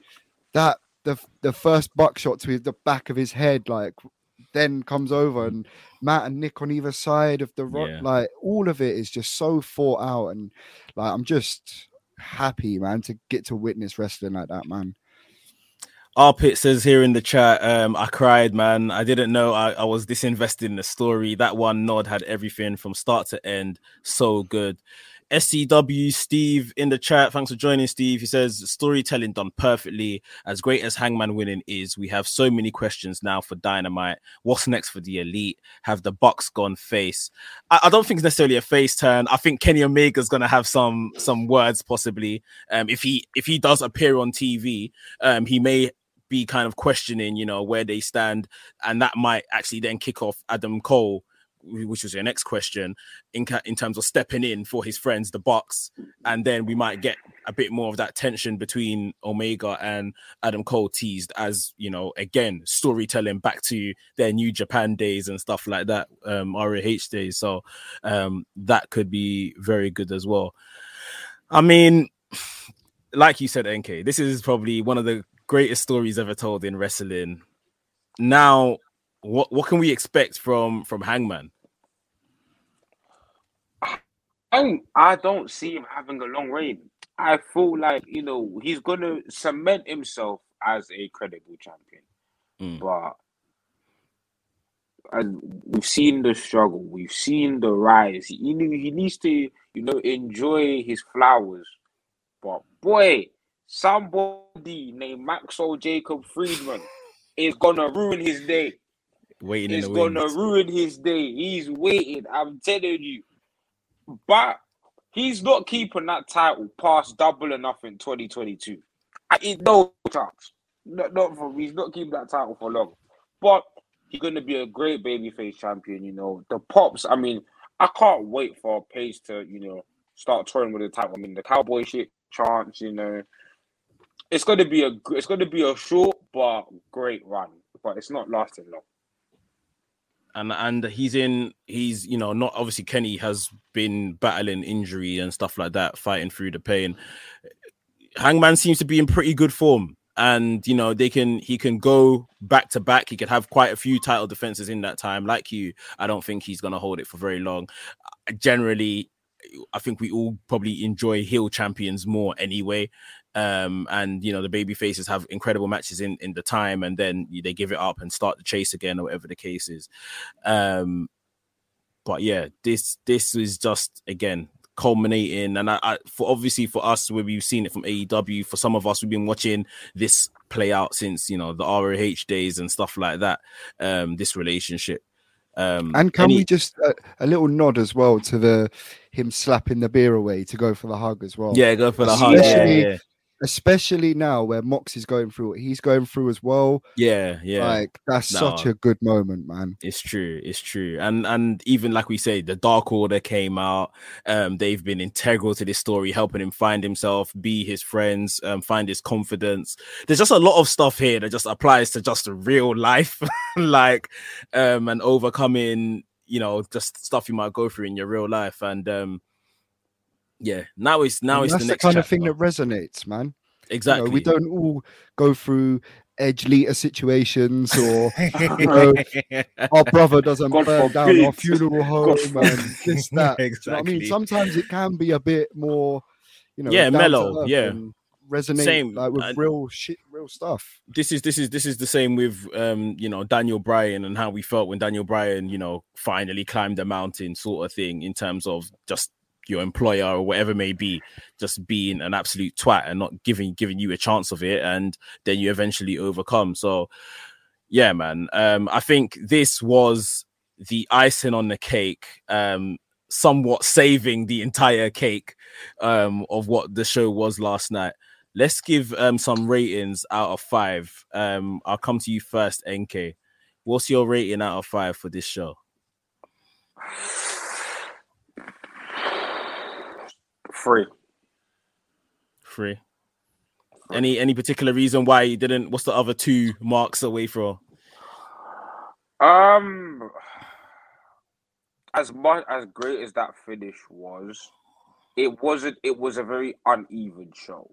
that the the first buckshot to the back of his head like then comes over and Matt and Nick on either side of the rock, yeah. like all of it is just so thought out. And like I'm just happy, man, to get to witness wrestling like that, man. Arpit says here in the chat, um, I cried, man. I didn't know I, I was disinvested in the story. That one nod had everything from start to end. So good. SCW Steve in the chat. Thanks for joining, Steve. He says storytelling done perfectly. As great as Hangman winning is, we have so many questions now for Dynamite. What's next for the Elite? Have the Bucks gone face? I, I don't think it's necessarily a face turn. I think Kenny Omega's gonna have some some words possibly. Um, if he if he does appear on TV, um, he may be kind of questioning, you know, where they stand, and that might actually then kick off Adam Cole which was your next question, in in terms of stepping in for his friends, the Bucks, and then we might get a bit more of that tension between Omega and Adam Cole teased as you know again storytelling back to their New Japan days and stuff like that, um, ROH days. So um, that could be very good as well. I mean, like you said, NK, this is probably one of the greatest stories ever told in wrestling. Now, what what can we expect from from Hangman? I I don't see him having a long reign. I feel like you know he's gonna cement himself as a credible champion, mm. but and we've seen the struggle, we've seen the rise. He he needs to you know enjoy his flowers, but boy, somebody named Maxwell Jacob Friedman is gonna ruin his day. Waiting, is gonna ruin his day. He's waiting. I'm telling you. But he's not keeping that title past Double or Nothing in 2022. I, no chance. Not, not for he's not keeping that title for long. But he's gonna be a great babyface champion, you know. The pops, I mean, I can't wait for Page to, you know, start touring with the title. I mean the cowboy shit chance, you know. It's gonna be a it's gonna be a short but great run, but it's not lasting long. And and he's in he's you know not obviously Kenny has been battling injury and stuff like that, fighting through the pain. Hangman seems to be in pretty good form, and you know they can he can go back to back. He could have quite a few title defenses in that time. Like you, I don't think he's gonna hold it for very long. Generally, I think we all probably enjoy heel champions more anyway. Um, and you know the baby faces have incredible matches in in the time, and then they give it up and start the chase again, or whatever the case is. Um, but yeah, this this is just again culminating, and I, I for obviously for us, where we've seen it from AEW, for some of us, we've been watching this play out since you know the ROH days and stuff like that. Um, this relationship. Um, and can any- we just uh, a little nod as well to the him slapping the beer away to go for the hug as well? yeah, go for the hug. Yeah, Especially- yeah, especially now where Mox is going through what he's going through as well. yeah, yeah. Like that's such a good moment, man. It's true. It's true. And and even like we say, the Dark Order came out. Um, they've been integral to this story, helping him find himself, be his friends, um, find his confidence. There's just a lot of stuff here that just applies to just real life, like um, and overcoming, you know, just stuff you might go through in your real life. And um, yeah, now it's now And it's that's the the, next kind of chapter. thing that resonates, man. You know, exactly. we don't all go through Edge Lita situations or you know, our brother doesn't God burn down our funeral home God and this that. You know I mean, sometimes it can be a bit more, you know, Yeah, mellow, yeah. resonate Same, like with and- real shit, real stuff. this is this is this is the same with um you know Daniel Bryan and how we felt when Daniel Bryan you know finally climbed the mountain sort of thing in terms of just your employer or whatever may be just being an absolute twat and not giving giving you a chance of it and then you eventually overcome so yeah man um I think this was the icing on the cake um somewhat saving the entire cake um of what the show was last night let's give um some ratings out of five. Um, I'll come to you first, NK. What's your rating out of five for this show? Free. Three. Any any particular reason why you didn't? What's the other two marks away from? Um, as much as great as that finish was, it wasn't. It was a very uneven show.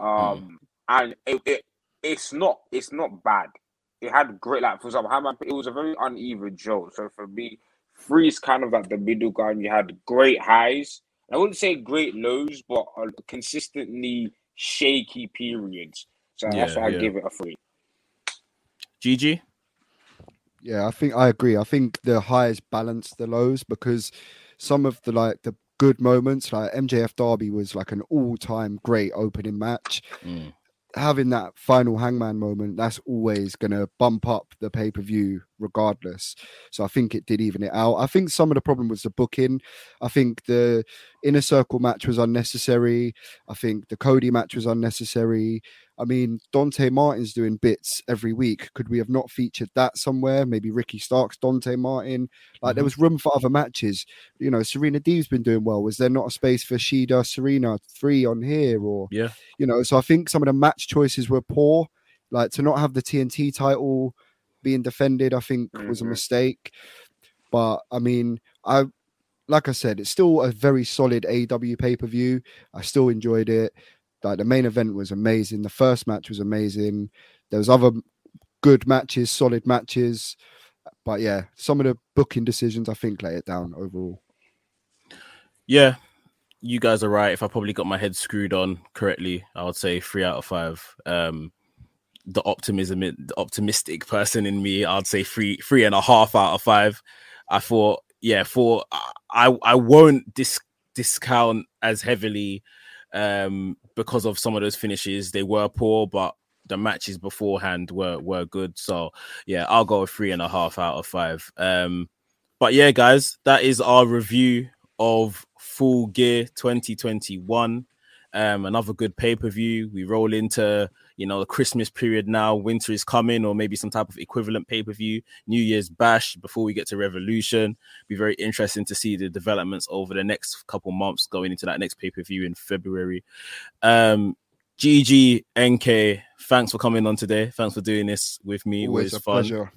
Um, and it, it it's not it's not bad. It had great like for example, it was a very uneven show. So for me, is kind of like the middle ground. You had great highs. I wouldn't say great lows, but uh, consistently shaky periods. So that's Yeah, why I yeah. give it a three. GG. Yeah, I think I agree. I think the highs balance the lows because some of the like the good moments, like MJF Darby was like an all-time great opening match. Mm. Having that final hangman moment, that's always gonna bump up the pay-per-view regardless. So I think it did even it out. I think some of the problem was the booking. I think the inner circle match was unnecessary. I think the Cody match was unnecessary. I mean, Dante Martin's doing bits every week. Could we have not featured that somewhere? Maybe Ricky Starks, Dante Martin. Like there Mhm. was room for other matches. You know, Serena Deeb's been doing well. Was there not a space for Shida, Serena three on here? Or Yeah. you know, so I think some of the match choices were poor. Like to not have the TNT title being defended, I think was a Mhm. mistake. But I mean, I like I said, it's still a very solid AW pay per view. I still enjoyed it. Like the main event was amazing. The first match was amazing. There was other good matches, solid matches. But yeah, some of the booking decisions I think let it down overall. Yeah, you guys are right. If I probably got my head screwed on correctly, I would say three out of five. Um, the optimism, the optimistic person in me, I'd say three, three and a half out of five. I thought, yeah, for I, I won't dis- discount as heavily, um, because of some of those finishes. They were poor, but the matches beforehand were were good. So yeah, I'll go with three and a half out of five. Um, but yeah, guys, that is our review of Full Gear 2021. Um, another good pay per view. We roll into you know the Christmas period now. Winter is coming, or maybe some type of equivalent pay per view. New Year's Bash before we get to Revolution. Be very interesting to see the developments over the next couple months going into that next pay per view in February. Um, GG NK, thanks for coming on today. Thanks for doing this with me. Always Always, a fun. pleasure. Always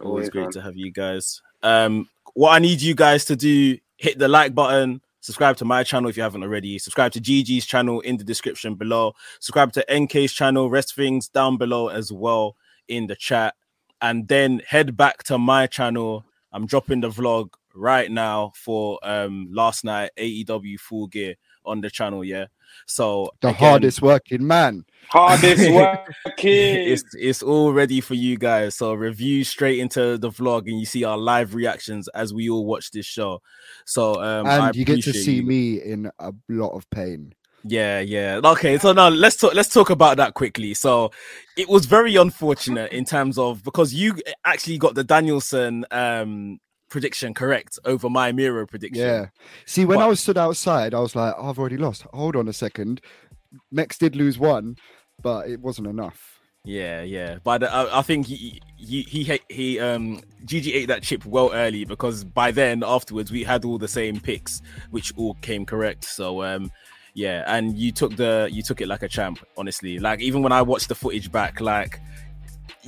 Always great fun. to have you guys. Um, what I need you guys to do: hit the like button, subscribe to my channel if you haven't already, subscribe to GG's channel in the description below, subscribe to NK's channel, Wresthings down below as well in the chat, and then head back to my channel. I'm dropping the vlog right now for um last night AEW Full Gear on the channel. Yeah, so The again, hardest working man. Hardest working. it's it's all ready for you guys. So review straight into the vlog, and you see our live reactions as we all watch this show. So um, I and you get to see you. me in a lot of pain. Yeah, yeah. Okay, so now let's talk. Let's talk about that quickly. So it was very unfortunate in terms of because you actually got the Danielson um prediction correct over my Miro prediction. Yeah. See, when But- I was stood outside, I was like, oh, I've already lost. Hold on a second. Mex did lose one, but it wasn't enough. Yeah, yeah, but uh, I think he he he he um GG ate that chip well early because by then afterwards we had all the same picks, which all came correct. So um yeah, and you took the you took it like a champ, honestly. Like even when I watched the footage back, like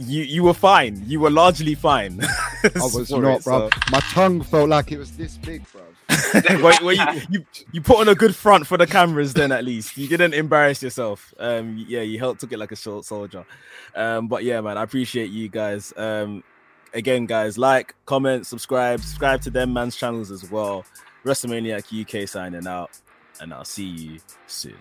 you you were fine. You were largely fine. I was not, bro. My tongue felt like it was this big, bro. well, well, you, you you put on a good front for the cameras then at least you didn't embarrass yourself um yeah you held took it like a short soldier um but yeah man i appreciate you guys um again guys like comment subscribe subscribe to them man's channels as well WrestleManiac UK signing out and i'll see you soon